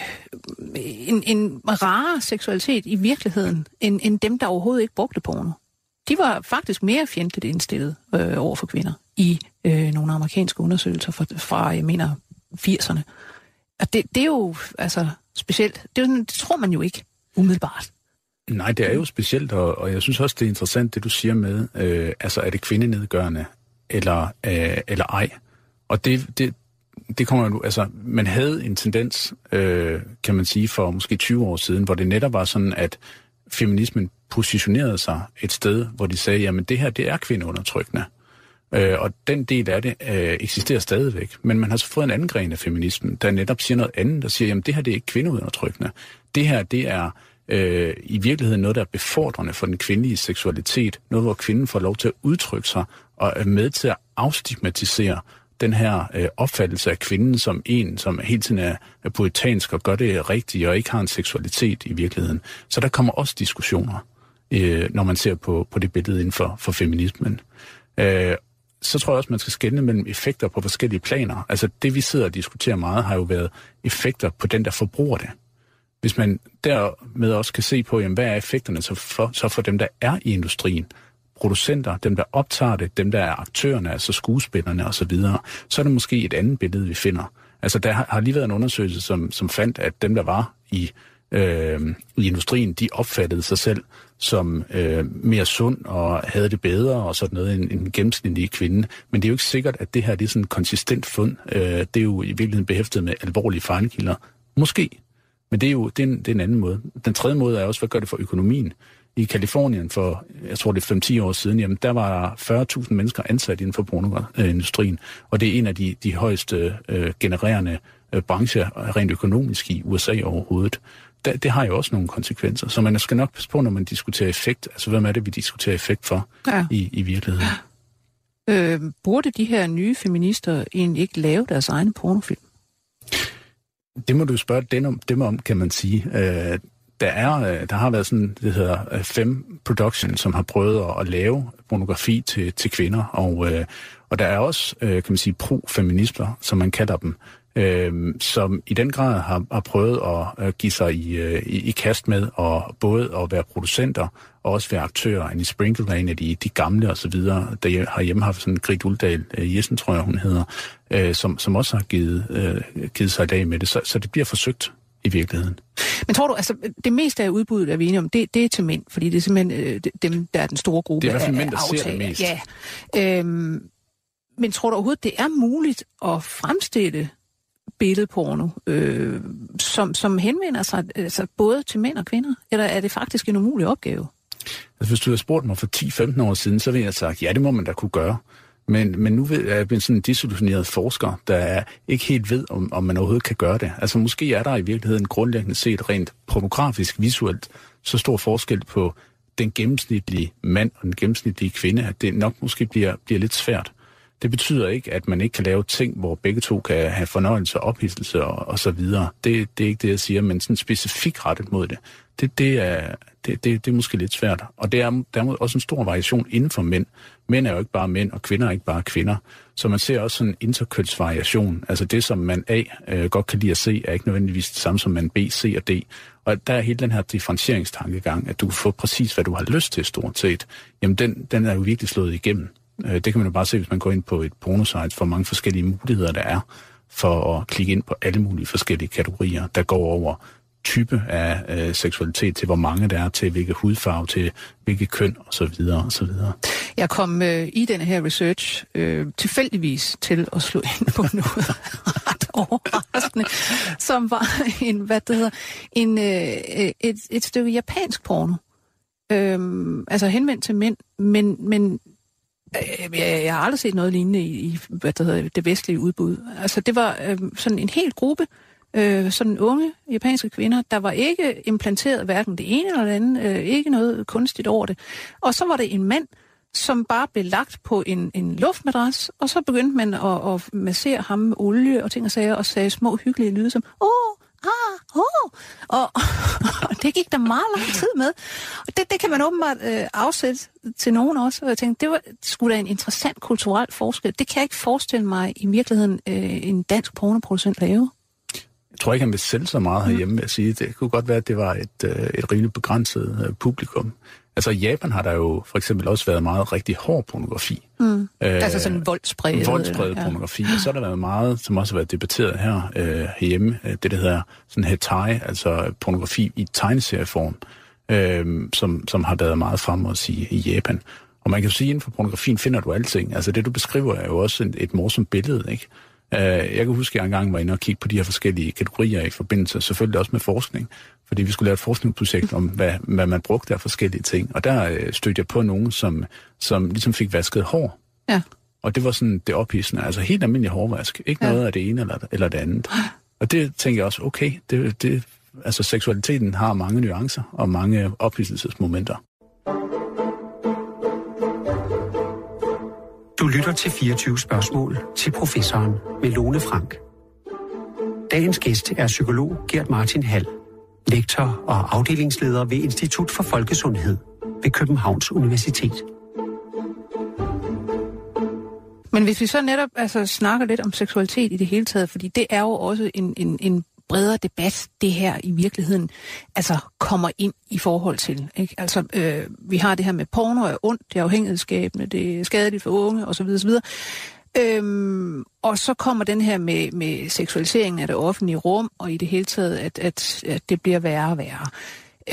S3: en, en rarere seksualitet i virkeligheden, end, end dem, der overhovedet ikke brugte porno. De var faktisk mere fjendtligt indstillet øh, over for kvinder i øh, nogle amerikanske undersøgelser fra, fra jeg mener, 80'erne. Og det, det er jo altså specielt. Det, det tror man jo ikke umiddelbart.
S4: Nej, det er jo specielt, og, og jeg synes også, det er interessant, det du siger med, øh, altså er det kvindenedgørende eller, øh, eller ej? Og det, det, det kommer jo, altså man havde en tendens, øh, kan man sige, for måske 20 år siden, hvor det netop var sådan, at feminismen positionerede sig et sted, hvor de sagde, jamen det her, det er kvindeundertrykkende. Øh, og den del af det øh, eksisterer stadigvæk. Men man har så fået en anden gren af feminismen, der netop siger noget andet, der siger, jamen det her det er ikke kvindeundertrykkende. Det her det er øh, i virkeligheden noget, der er befordrende for den kvindelige seksualitet. Noget, hvor kvinden får lov til at udtrykke sig og er med til at afstigmatisere den her øh, opfattelse af kvinden som en, som hele tiden er, er poetansk og gør det rigtigt og ikke har en seksualitet i virkeligheden. Så der kommer også diskussioner, øh, når man ser på, på det billede inden for, for feminismen. Øh, så tror jeg også, man skal skelne mellem effekter på forskellige planer. Altså det, vi sidder og diskuterer meget, har jo været effekter på den, der forbruger det. Hvis man dermed også kan se på, jamen, hvad er effekterne så for, så for dem, der er i industrien, producenter, dem, der optager det, dem, der er aktørerne, altså skuespillerne osv., så, så er det måske et andet billede, vi finder. Altså, der har lige været en undersøgelse, som, som fandt, at dem, der var i, øh, i industrien, de opfattede sig selv som øh, mere sund og havde det bedre og sådan noget end, en gennemsnitlig kvinde. Men det er jo ikke sikkert, at det her det er sådan en konsistent fund. Øh, det er jo i virkeligheden behæftet med alvorlige fejlkilder. Måske. Men det er jo det er en, det er en anden måde. Den tredje måde er også, hvad gør det for økonomien? I Kalifornien for, jeg tror det er 5-10 år siden, jamen der var 40.000 mennesker ansat inden for pornoindustrien, og det er en af de, de højeste øh, genererende øh, brancher rent økonomisk i USA overhovedet det, det har jo også nogle konsekvenser. Så man skal nok passe på, når man diskuterer effekt. Altså, hvem er det, vi diskuterer effekt for ja. i, i virkeligheden?
S3: Øh, burde de her nye feminister egentlig ikke lave deres egne pornofilm?
S4: Det må du spørge dem om, dem om kan man sige. Øh, der, er, øh, der har været sådan, det hedder øh, Fem Production, som har prøvet at, at lave pornografi til, til kvinder, og, øh, og der er også, øh, kan man sige, pro-feminister, som man kalder dem, øh, som i den grad har, har prøvet at give sig i, øh, i, i kast med og både at være producenter og også være aktører. Annie Sprinkle er en af de, de gamle og så videre, der har hjemme haft sådan Grit Uldal øh, Jessen, tror jeg hun hedder, øh, som, som også har givet, øh, givet sig i dag med det. Så, så det bliver forsøgt i virkeligheden.
S3: Men tror du, altså det meste af udbuddet, er vi enige om, det, det er til mænd, fordi det er simpelthen øh, dem, der er den store gruppe
S4: Det er i hvert fald
S3: af,
S4: mænd, der
S3: af
S4: ser det mest.
S3: Ja. Øhm, men tror du overhovedet, det er muligt at fremstille billedporno, øh, som, som henvender sig altså, både til mænd og kvinder? Eller er det faktisk en umulig opgave?
S4: Altså, hvis du havde spurgt mig for 10-15 år siden, så ville jeg have sagt, ja, det må man da kunne gøre. Men, men nu er jeg blevet sådan en disillusioneret forsker, der ikke helt ved, om, om man overhovedet kan gøre det. Altså måske er der i virkeligheden grundlæggende set rent pornografisk, visuelt, så stor forskel på den gennemsnitlige mand og den gennemsnitlige kvinde, at det nok måske bliver, bliver lidt svært. Det betyder ikke, at man ikke kan lave ting, hvor begge to kan have fornøjelse og ophidselse og, og så videre. Det, det er ikke det, jeg siger, men sådan specifikt rettet mod det. Det, det, er, det, det, det er måske lidt svært. Og det er dermed også en stor variation inden for mænd. Mænd er jo ikke bare mænd, og kvinder er ikke bare kvinder. Så man ser også sådan en interkønsvariation. Altså det, som man A øh, godt kan lide at se, er ikke nødvendigvis det samme som man B, C og D. Og der er hele den her differentieringstankegang, at du kan få præcis, hvad du har lyst til stort set. Jamen den, den er jo virkelig slået igennem. Øh, det kan man jo bare se, hvis man går ind på et pornosite, for mange forskellige muligheder, der er for at klikke ind på alle mulige forskellige kategorier, der går over type af øh, seksualitet, til hvor mange der er, til hvilke hudfarve, til hvilke køn osv. osv.
S3: Jeg kom øh, i denne her research øh, tilfældigvis til at slå ind på noget ret overraskende, som var en, hvad det hedder, en, øh, øh, et, et stykke japansk porno. Øhm, altså henvendt til mænd, men, men Øh, jeg, jeg har aldrig set noget lignende i, i hvad der hedder, det vestlige udbud. Altså det var øh, sådan en hel gruppe, øh, sådan unge japanske kvinder, der var ikke implanteret hverken det ene eller det andet, øh, ikke noget kunstigt over det. Og så var det en mand, som bare blev lagt på en, en luftmadras, og så begyndte man at, at massere ham med olie og ting og sager, og sagde små hyggelige lyde som, åh, åh, og, og det gik der meget lang tid med. Og det, det kan man åbenbart øh, afsætte til nogen også, og jeg tænkte, det var skulle da en interessant kulturel forskel. Det kan jeg ikke forestille mig i virkeligheden øh, en dansk pornoproducent lave.
S4: Jeg tror ikke, han vil sælge så meget herhjemme, vil jeg sige. Det kunne godt være, at det var et, øh, et rimelig begrænset øh, publikum. Altså i Japan har der jo for eksempel også været meget rigtig hård pornografi.
S3: Mm. Øh, altså sådan voldspræget.
S4: Voldspræget ja. pornografi. Og så har der været meget, som også har været debatteret her øh, herhjemme, øh, det der hedder sådan hentai, altså pornografi i tegneserieform, øh, som, som har været meget frem i, i Japan. Og man kan jo sige, at inden for pornografien finder du alting. Altså det, du beskriver, er jo også et, et morsomt billede, ikke? Uh, jeg kan huske, at jeg engang var inde og kigge på de her forskellige kategorier i forbindelse, selvfølgelig også med forskning, fordi vi skulle lave et forskningsprojekt om, hvad, hvad man brugte af forskellige ting. Og der uh, stødte jeg på nogen, som, som ligesom fik vasket hår.
S3: Ja.
S4: Og det var sådan det ophidsende, altså helt almindelig hårvask. Ikke ja. noget af det ene eller, eller det andet. Og det tænker jeg også, okay, det, det, altså seksualiteten har mange nuancer og mange ophidselsesmomenter.
S5: Du lytter til 24 spørgsmål til professoren med Lone Frank. Dagens gæst er psykolog Gert Martin Hall, lektor og afdelingsleder ved Institut for Folkesundhed ved Københavns Universitet.
S3: Men hvis vi så netop altså, snakker lidt om seksualitet i det hele taget, fordi det er jo også en, en, en bredere debat, det her i virkeligheden altså kommer ind i forhold til. Ikke? Altså, øh, vi har det her med porno er ondt, det er afhængighedsskabende, det er skadeligt for unge osv. osv. Øhm, og så kommer den her med, med seksualiseringen af det offentlige rum, og i det hele taget, at, at, at det bliver værre og værre.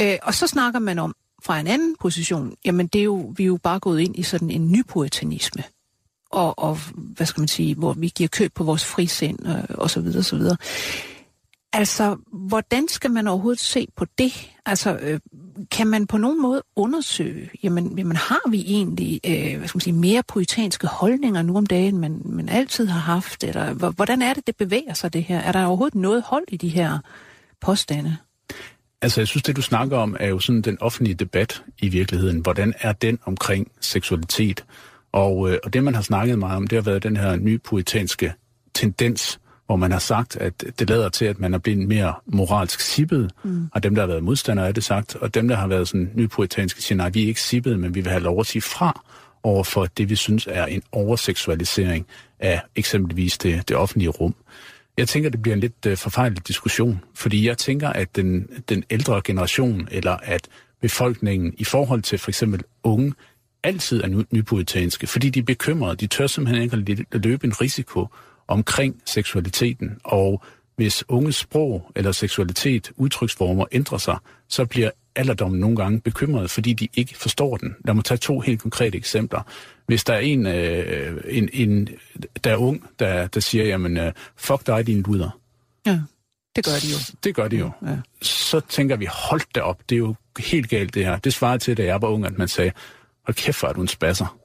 S3: Øh, og så snakker man om, fra en anden position, jamen det er jo, vi er jo bare gået ind i sådan en nypuritanisme. Og, og hvad skal man sige, hvor vi giver køb på vores frisind øh, og så videre, så videre. Altså, hvordan skal man overhovedet se på det? Altså, øh, kan man på nogen måde undersøge, jamen, jamen har vi egentlig øh, hvad skal man sige, mere poetanske holdninger nu om dagen, man, man altid har haft? Eller hvordan er det, det bevæger sig det her? Er der overhovedet noget hold i de her påstande?
S4: Altså, jeg synes, det du snakker om, er jo sådan den offentlige debat i virkeligheden. Hvordan er den omkring seksualitet? Og, øh, og det, man har snakket meget om, det har været den her nye poetanske tendens, hvor man har sagt, at det lader til, at man er blevet mere moralsk sippet, mm. og dem, der har været modstandere af det sagt, og dem, der har været sådan nypuritanske, siger, nej, vi er ikke sippet, men vi vil have lov at sige fra over for det, vi synes er en overseksualisering af eksempelvis det, det offentlige rum. Jeg tænker, det bliver en lidt uh, forfejlet diskussion, fordi jeg tænker, at den, den ældre generation, eller at befolkningen i forhold til for eksempel unge, altid er nypuritanske, fordi de er bekymrede. De tør simpelthen ikke at løbe en risiko omkring seksualiteten, og hvis unges sprog eller seksualitet, udtryksformer ændrer sig, så bliver alderdommen nogle gange bekymret, fordi de ikke forstår den. Lad mig tage to helt konkrete eksempler. Hvis der er en, øh, en, en der er ung, der, der siger, jamen, øh, fuck dig, din luder.
S3: Ja, det gør de jo.
S4: Det gør de jo. Ja. Så tænker vi, hold da op, det er jo helt galt det her. Det svarer til, da jeg var ung, at man sagde, hold kæft, hvor er du en spasser.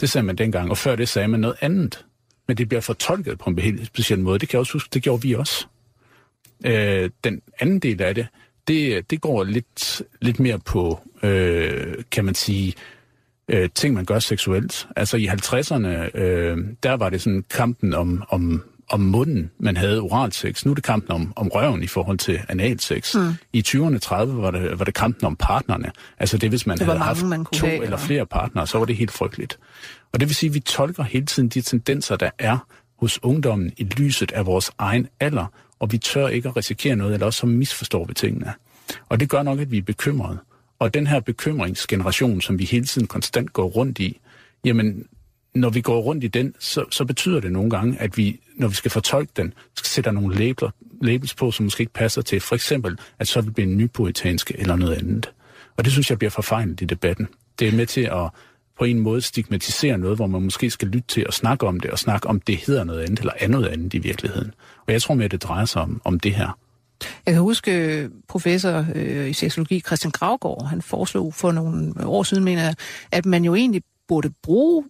S4: Det sagde man dengang, og før det sagde man noget andet. Men det bliver fortolket på en helt speciel måde. Det kan jeg også huske, det gjorde vi også. Øh, den anden del af det, det, det går lidt, lidt mere på, øh, kan man sige, øh, ting, man gør seksuelt. Altså i 50'erne, øh, der var det sådan kampen om, om, om munden, man havde oralsex. Nu er det kampen om, om røven i forhold til analsex. Mm. I 20'erne 30 var det, var det kampen om partnerne. Altså det, hvis man det havde haft man to have, eller flere partnere, så var det helt frygteligt. Og det vil sige, at vi tolker hele tiden de tendenser, der er hos ungdommen i lyset af vores egen alder, og vi tør ikke at risikere noget, eller også så misforstår vi tingene. Og det gør nok, at vi er bekymrede. Og den her bekymringsgeneration, som vi hele tiden konstant går rundt i, jamen, når vi går rundt i den, så, så betyder det nogle gange, at vi, når vi skal fortolke den, skal sætte nogle labler, labels på, som måske ikke passer til. For eksempel, at så vil vi blive nypuritanske eller noget andet. Og det synes jeg bliver forfejlet i debatten. Det er med til at på en måde stigmatiserer noget, hvor man måske skal lytte til og snakke om det, og snakke om, det hedder noget andet, eller er noget andet i virkeligheden. Og jeg tror mere, det drejer sig om, om det her.
S3: Jeg kan huske øh, professor øh, i seksologi Christian Gravgaard, han foreslog for nogle år siden, mener jeg, at man jo egentlig burde bruge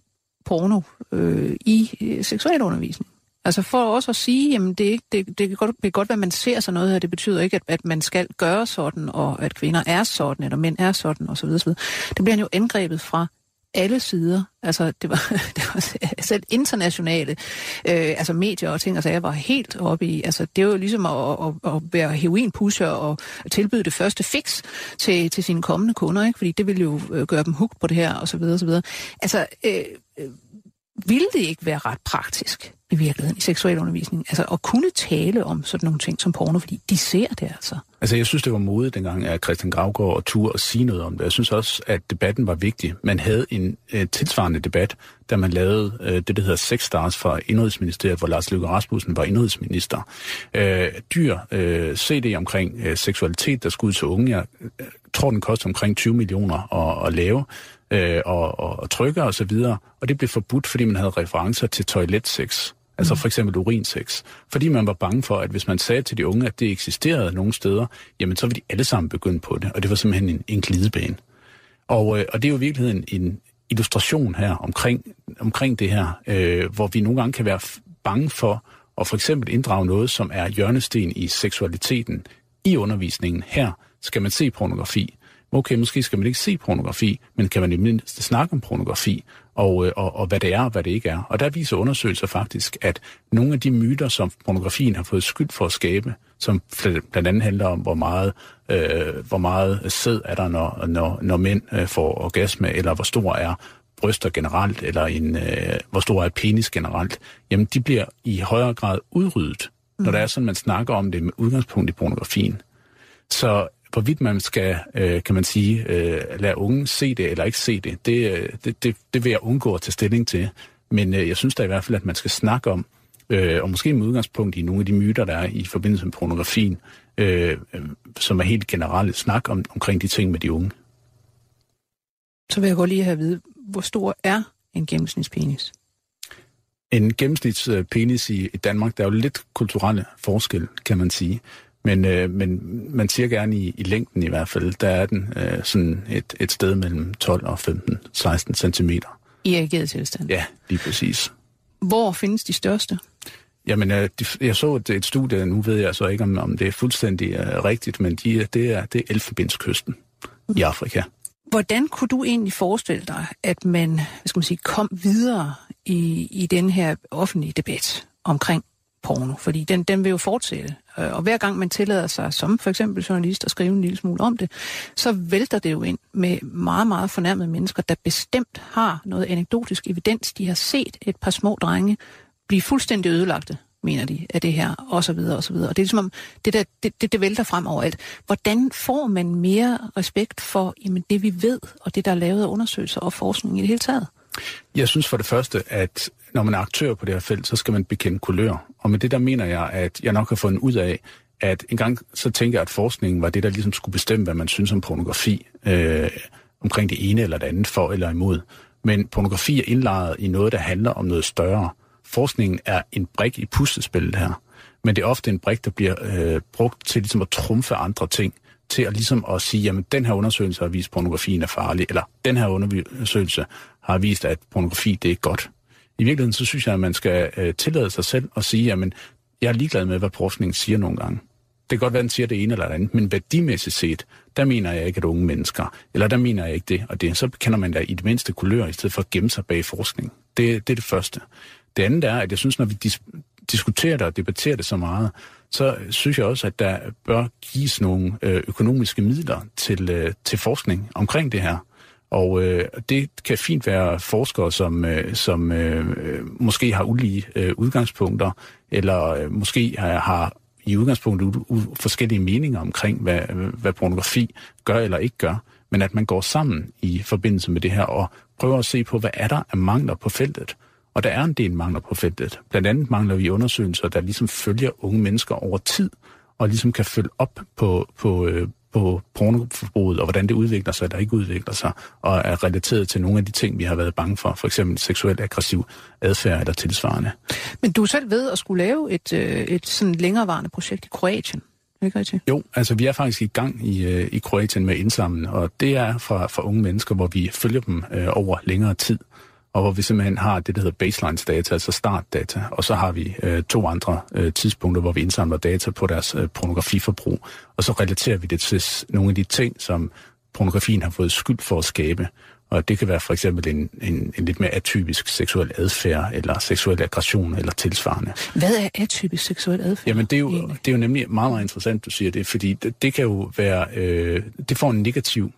S3: porno øh, i øh, seksualundervisning. Altså for også at sige, jamen det, er ikke, det, det, kan godt, det kan godt være, at man ser sådan noget her. Det betyder ikke, at, at man skal gøre sådan, og at kvinder er sådan, eller mænd er sådan, osv. osv. Det bliver han jo angrebet fra alle sider. Altså, det var, det var selv internationale øh, altså medier og ting, altså jeg var helt oppe i, altså det var jo ligesom at, at, at være heroinpusher og tilbyde det første fix til, til sine kommende kunder, ikke? fordi det ville jo øh, gøre dem hooked på det her, og så videre, og så videre. Altså, øh, øh ville det ikke være ret praktisk i virkeligheden i seksualundervisningen, Altså at kunne tale om sådan nogle ting som porno, fordi de ser det altså.
S4: Altså jeg synes, det var modigt dengang, at Christian Gravgaard og Tur at sige noget om det. Jeg synes også, at debatten var vigtig. Man havde en øh, tilsvarende debat, da man lavede øh, det, der hedder Sex Stars fra Indrigsministeriet, hvor Lars Løkke Rasmussen var indrigsminister. Øh, dyr øh, CD omkring øh, seksualitet, der skulle ud til unge. Jeg øh, tror, den koster omkring 20 millioner at, at lave øh, og, og, og trykker og så videre, og det blev forbudt, fordi man havde referencer til toiletsex, altså mm. for eksempel urinsex, fordi man var bange for, at hvis man sagde til de unge, at det eksisterede nogle steder, jamen så ville de alle sammen begynde på det, og det var simpelthen en, en glidebane. Og, øh, og det er jo i virkeligheden en illustration her omkring, omkring det her, øh, hvor vi nogle gange kan være bange for at for eksempel inddrage noget, som er hjørnesten i seksualiteten i undervisningen. Her skal man se pornografi, okay, måske skal man ikke se pornografi, men kan man i mindst snakke om pornografi, og, øh, og, og hvad det er og hvad det ikke er. Og der viser undersøgelser faktisk, at nogle af de myter, som pornografien har fået skyld for at skabe, som blandt andet handler om, hvor meget, øh, hvor meget sæd er der, når, når, når mænd øh, får orgasme, eller hvor stor er bryster generelt, eller en, øh, hvor stor er penis generelt, jamen de bliver i højere grad udryddet, mm. når der er sådan, man snakker om det med udgangspunkt i pornografien. Så hvorvidt man skal, øh, kan man sige, øh, lade unge se det eller ikke se det, det, øh, det, det, det vil jeg undgå at tage stilling til. Men øh, jeg synes da i hvert fald, at man skal snakke om, øh, og måske med udgangspunkt i nogle af de myter, der er i forbindelse med pornografien, øh, som er helt generelt snak om, omkring de ting med de unge.
S3: Så vil jeg godt lige have at vide, hvor stor er en gennemsnitspenis?
S4: En gennemsnitspenis i, i Danmark, der er jo lidt kulturelle forskel, kan man sige. Men, øh, men man siger gerne i, i længden i hvert fald, der er den øh, sådan et, et sted mellem 12 og 15, 16 centimeter.
S3: I erigeret tilstand?
S4: Ja, lige præcis.
S3: Hvor findes de største?
S4: Jamen, øh, de, jeg så et, et studie, nu ved jeg så ikke, om, om det er fuldstændig øh, rigtigt, men de, det er, det er Elfenbenskysten mm. i Afrika.
S3: Hvordan kunne du egentlig forestille dig, at man, hvad skal man sige, kom videre i, i den her offentlige debat omkring porno? Fordi den, den vil jo fortsætte. Øh, og hver gang man tillader sig, som for eksempel journalist, at skrive en lille smule om det, så vælter det jo ind med meget, meget fornærmede mennesker, der bestemt har noget anekdotisk evidens. De har set et par små drenge blive fuldstændig ødelagte mener de, af det her, og så videre, og så videre. Og det er ligesom det, der, det, det, det vælter frem over alt. Hvordan får man mere respekt for jamen, det, vi ved, og det, der er lavet af undersøgelser og forskning i det hele taget?
S4: Jeg synes for det første, at når man er aktør på det her felt, så skal man bekende kulør. Og med det der mener jeg, at jeg nok har fundet ud af, at engang så tænker jeg, at forskningen var det, der ligesom skulle bestemme, hvad man synes om pornografi, øh, omkring det ene eller det andet, for eller imod. Men pornografi er indlejret i noget, der handler om noget større. Forskningen er en brik i puslespillet her, men det er ofte en brik, der bliver øh, brugt til ligesom at trumfe andre ting, til at ligesom at sige, jamen den her undersøgelse har vist, at pornografien er farlig, eller den her undersøgelse har vist, at pornografi det er godt. I virkeligheden så synes jeg, at man skal øh, tillade sig selv at sige, jamen jeg er ligeglad med, hvad forskningen siger nogle gange. Det kan godt være, at den siger det ene eller det andet, men værdimæssigt set, der mener jeg ikke, at unge mennesker, eller der mener jeg ikke det, og det, så kender man da i det mindste kulør, i stedet for at gemme sig bag forskning. Det, det er det første. Det andet er, at jeg synes, når vi dis- diskuterer det og debatterer det så meget, så synes jeg også, at der bør gives nogle øh, økonomiske midler til, øh, til forskning omkring det her. Og øh, det kan fint være forskere, som, øh, som øh, øh, måske har ulige øh, udgangspunkter, eller øh, måske har, har i udgangspunktet u- u- forskellige meninger omkring, hvad, hvad pornografi gør eller ikke gør, men at man går sammen i forbindelse med det her og prøver at se på, hvad er der af mangler på feltet. Og der er en del mangler på feltet. Blandt andet mangler vi undersøgelser, der ligesom følger unge mennesker over tid, og ligesom kan følge op på, på, øh, på pornoforbruget, og hvordan det udvikler sig eller ikke udvikler sig, og er relateret til nogle af de ting, vi har været bange for, for eksempel seksuelt aggressiv adfærd eller tilsvarende.
S3: Men du er selv ved at skulle lave et, øh, et sådan længerevarende projekt i Kroatien. Ikke rigtigt?
S4: Jo, altså vi er faktisk i gang i, øh, i Kroatien med indsamling, og det er fra, fra unge mennesker, hvor vi følger dem øh, over længere tid og hvor vi simpelthen har det, der hedder baselines data, altså startdata, og så har vi øh, to andre øh, tidspunkter, hvor vi indsamler data på deres øh, pornografiforbrug, og så relaterer vi det til nogle af de ting, som pornografien har fået skyld for at skabe. Og det kan være for eksempel en, en, en lidt mere atypisk seksuel adfærd, eller seksuel aggression, eller tilsvarende.
S3: Hvad er atypisk seksuel adfærd?
S4: Jamen det er jo, det er jo nemlig meget, meget interessant, du siger det, fordi det, det kan jo være, øh, det får en negativ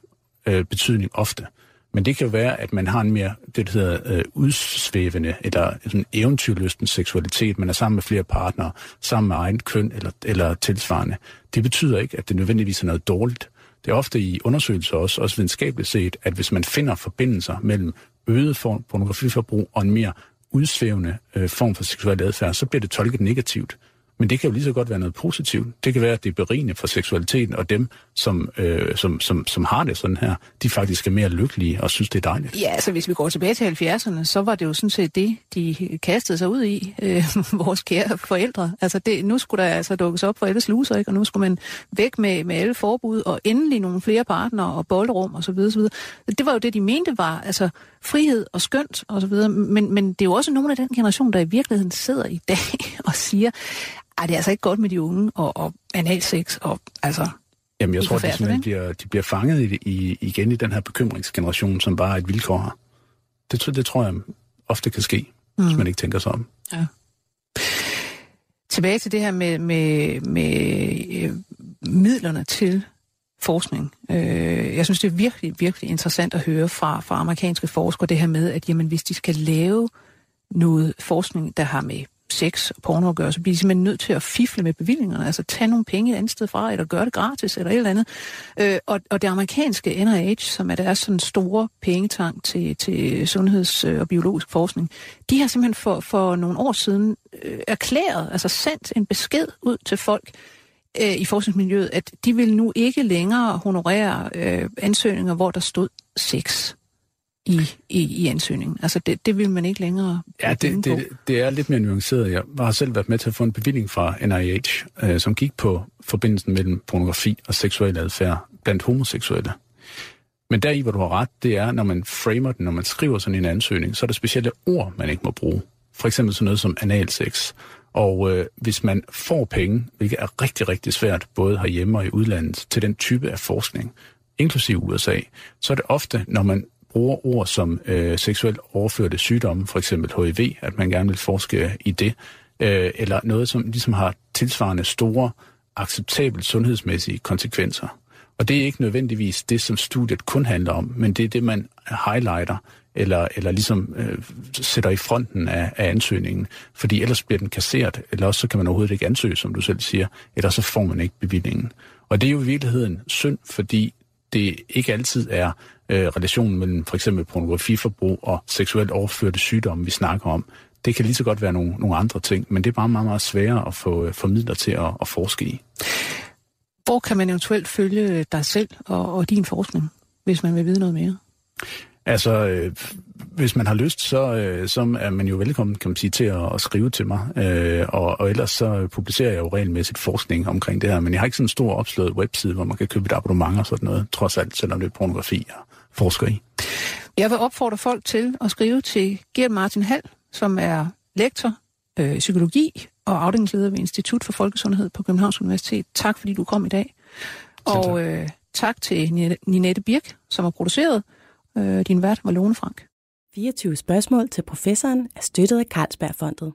S4: øh, betydning ofte. Men det kan jo være, at man har en mere, det der hedder, øh, udsvævende eller sådan eventyrlysten seksualitet. Man er sammen med flere partnere, sammen med egen køn eller, eller tilsvarende. Det betyder ikke, at det nødvendigvis er noget dårligt. Det er ofte i undersøgelser også, også videnskabeligt set, at hvis man finder forbindelser mellem øget form pornografiforbrug og en mere udsvævende øh, form for seksuel adfærd, så bliver det tolket negativt. Men det kan jo lige så godt være noget positivt. Det kan være, at det er berigende for seksualiteten, og dem, som, øh, som, som, som har det sådan her, de faktisk er mere lykkelige og synes, det er dejligt.
S3: Ja, altså hvis vi går tilbage til 70'erne, så var det jo sådan set det, de kastede sig ud i, øh, vores kære forældre. Altså det, nu skulle der altså dukkes op for alle sluser, ikke? og nu skulle man væk med, med alle forbud, og endelig nogle flere partnere og boldrum og så videre, så videre. Det var jo det, de mente var altså frihed og skønt og så videre. Men, men det er jo også nogle af den generation, der i virkeligheden sidder i dag og siger, ej, det er altså ikke godt med de unge og, og analsex og altså...
S4: Jamen, jeg tror, de simpelthen bliver, de bliver fanget i, i, igen i den her bekymringsgeneration, som bare er et vilkår her. Det, det tror jeg ofte kan ske, mm. hvis man ikke tænker sig om. Ja.
S3: Tilbage til det her med, med, med øh, midlerne til forskning. Øh, jeg synes, det er virkelig, virkelig interessant at høre fra, fra amerikanske forskere det her med, at jamen, hvis de skal lave noget forskning, der har med sex og porno at gøre, så bliver de simpelthen nødt til at fifle med bevillingerne, altså tage nogle penge et andet sted fra, eller gøre det gratis, eller et eller andet. Øh, og, og det amerikanske NIH, som er deres sådan store pengetank til, til sundheds- og biologisk forskning, de har simpelthen for, for nogle år siden øh, erklæret, altså sendt en besked ud til folk, øh, i forskningsmiljøet, at de vil nu ikke længere honorere øh, ansøgninger, hvor der stod sex i, i, i ansøgningen. Altså det, det vil man ikke længere
S4: Ja, det, det, det er lidt mere nuanceret. Jeg har selv været med til at få en bevilling fra NIH, øh, som gik på forbindelsen mellem pornografi og seksuel adfærd blandt homoseksuelle. Men der i, hvor du har ret, det er, når man framer den, når man skriver sådan en ansøgning, så er der specielle ord, man ikke må bruge. For eksempel sådan noget som analsex. Og øh, hvis man får penge, hvilket er rigtig, rigtig svært, både herhjemme og i udlandet, til den type af forskning, inklusive USA, så er det ofte, når man bruger ord som øh, seksuelt overførte sygdomme, for eksempel HIV, at man gerne vil forske i det, øh, eller noget, som ligesom har tilsvarende store, acceptable sundhedsmæssige konsekvenser. Og det er ikke nødvendigvis det, som studiet kun handler om, men det er det, man highlighter eller, eller ligesom øh, sætter i fronten af, af ansøgningen, fordi ellers bliver den kasseret, eller også så kan man overhovedet ikke ansøge, som du selv siger, eller så får man ikke bevillingen. Og det er jo i virkeligheden synd, fordi det ikke altid er øh, relationen mellem for eksempel pornografiforbrug og seksuelt overførte sygdomme, vi snakker om. Det kan lige så godt være nogle, nogle andre ting, men det er bare meget, meget sværere at få øh, formidler til at, at forske i.
S3: Hvor kan man eventuelt følge dig selv og, og din forskning, hvis man vil vide noget mere?
S4: Altså, øh, hvis man har lyst, så, øh, så er man jo velkommen kan man sige, til at, at skrive til mig. Øh, og, og ellers så publicerer jeg jo regelmæssigt forskning omkring det her. Men jeg har ikke sådan en stor opslået webside, hvor man kan købe et abonnement og sådan noget, trods alt, selvom det er pornografi, jeg forsker i.
S3: Jeg vil opfordre folk til at skrive til Gert Martin Hall, som er lektor øh, i psykologi og afdelingsleder ved Institut for Folkesundhed på Københavns Universitet. Tak fordi du kom i dag. Og øh, tak til Ninette Birk, som har produceret. Øh, din vært var Lone Frank.
S1: 24 spørgsmål til professoren er støttet af Carlsbergfondet.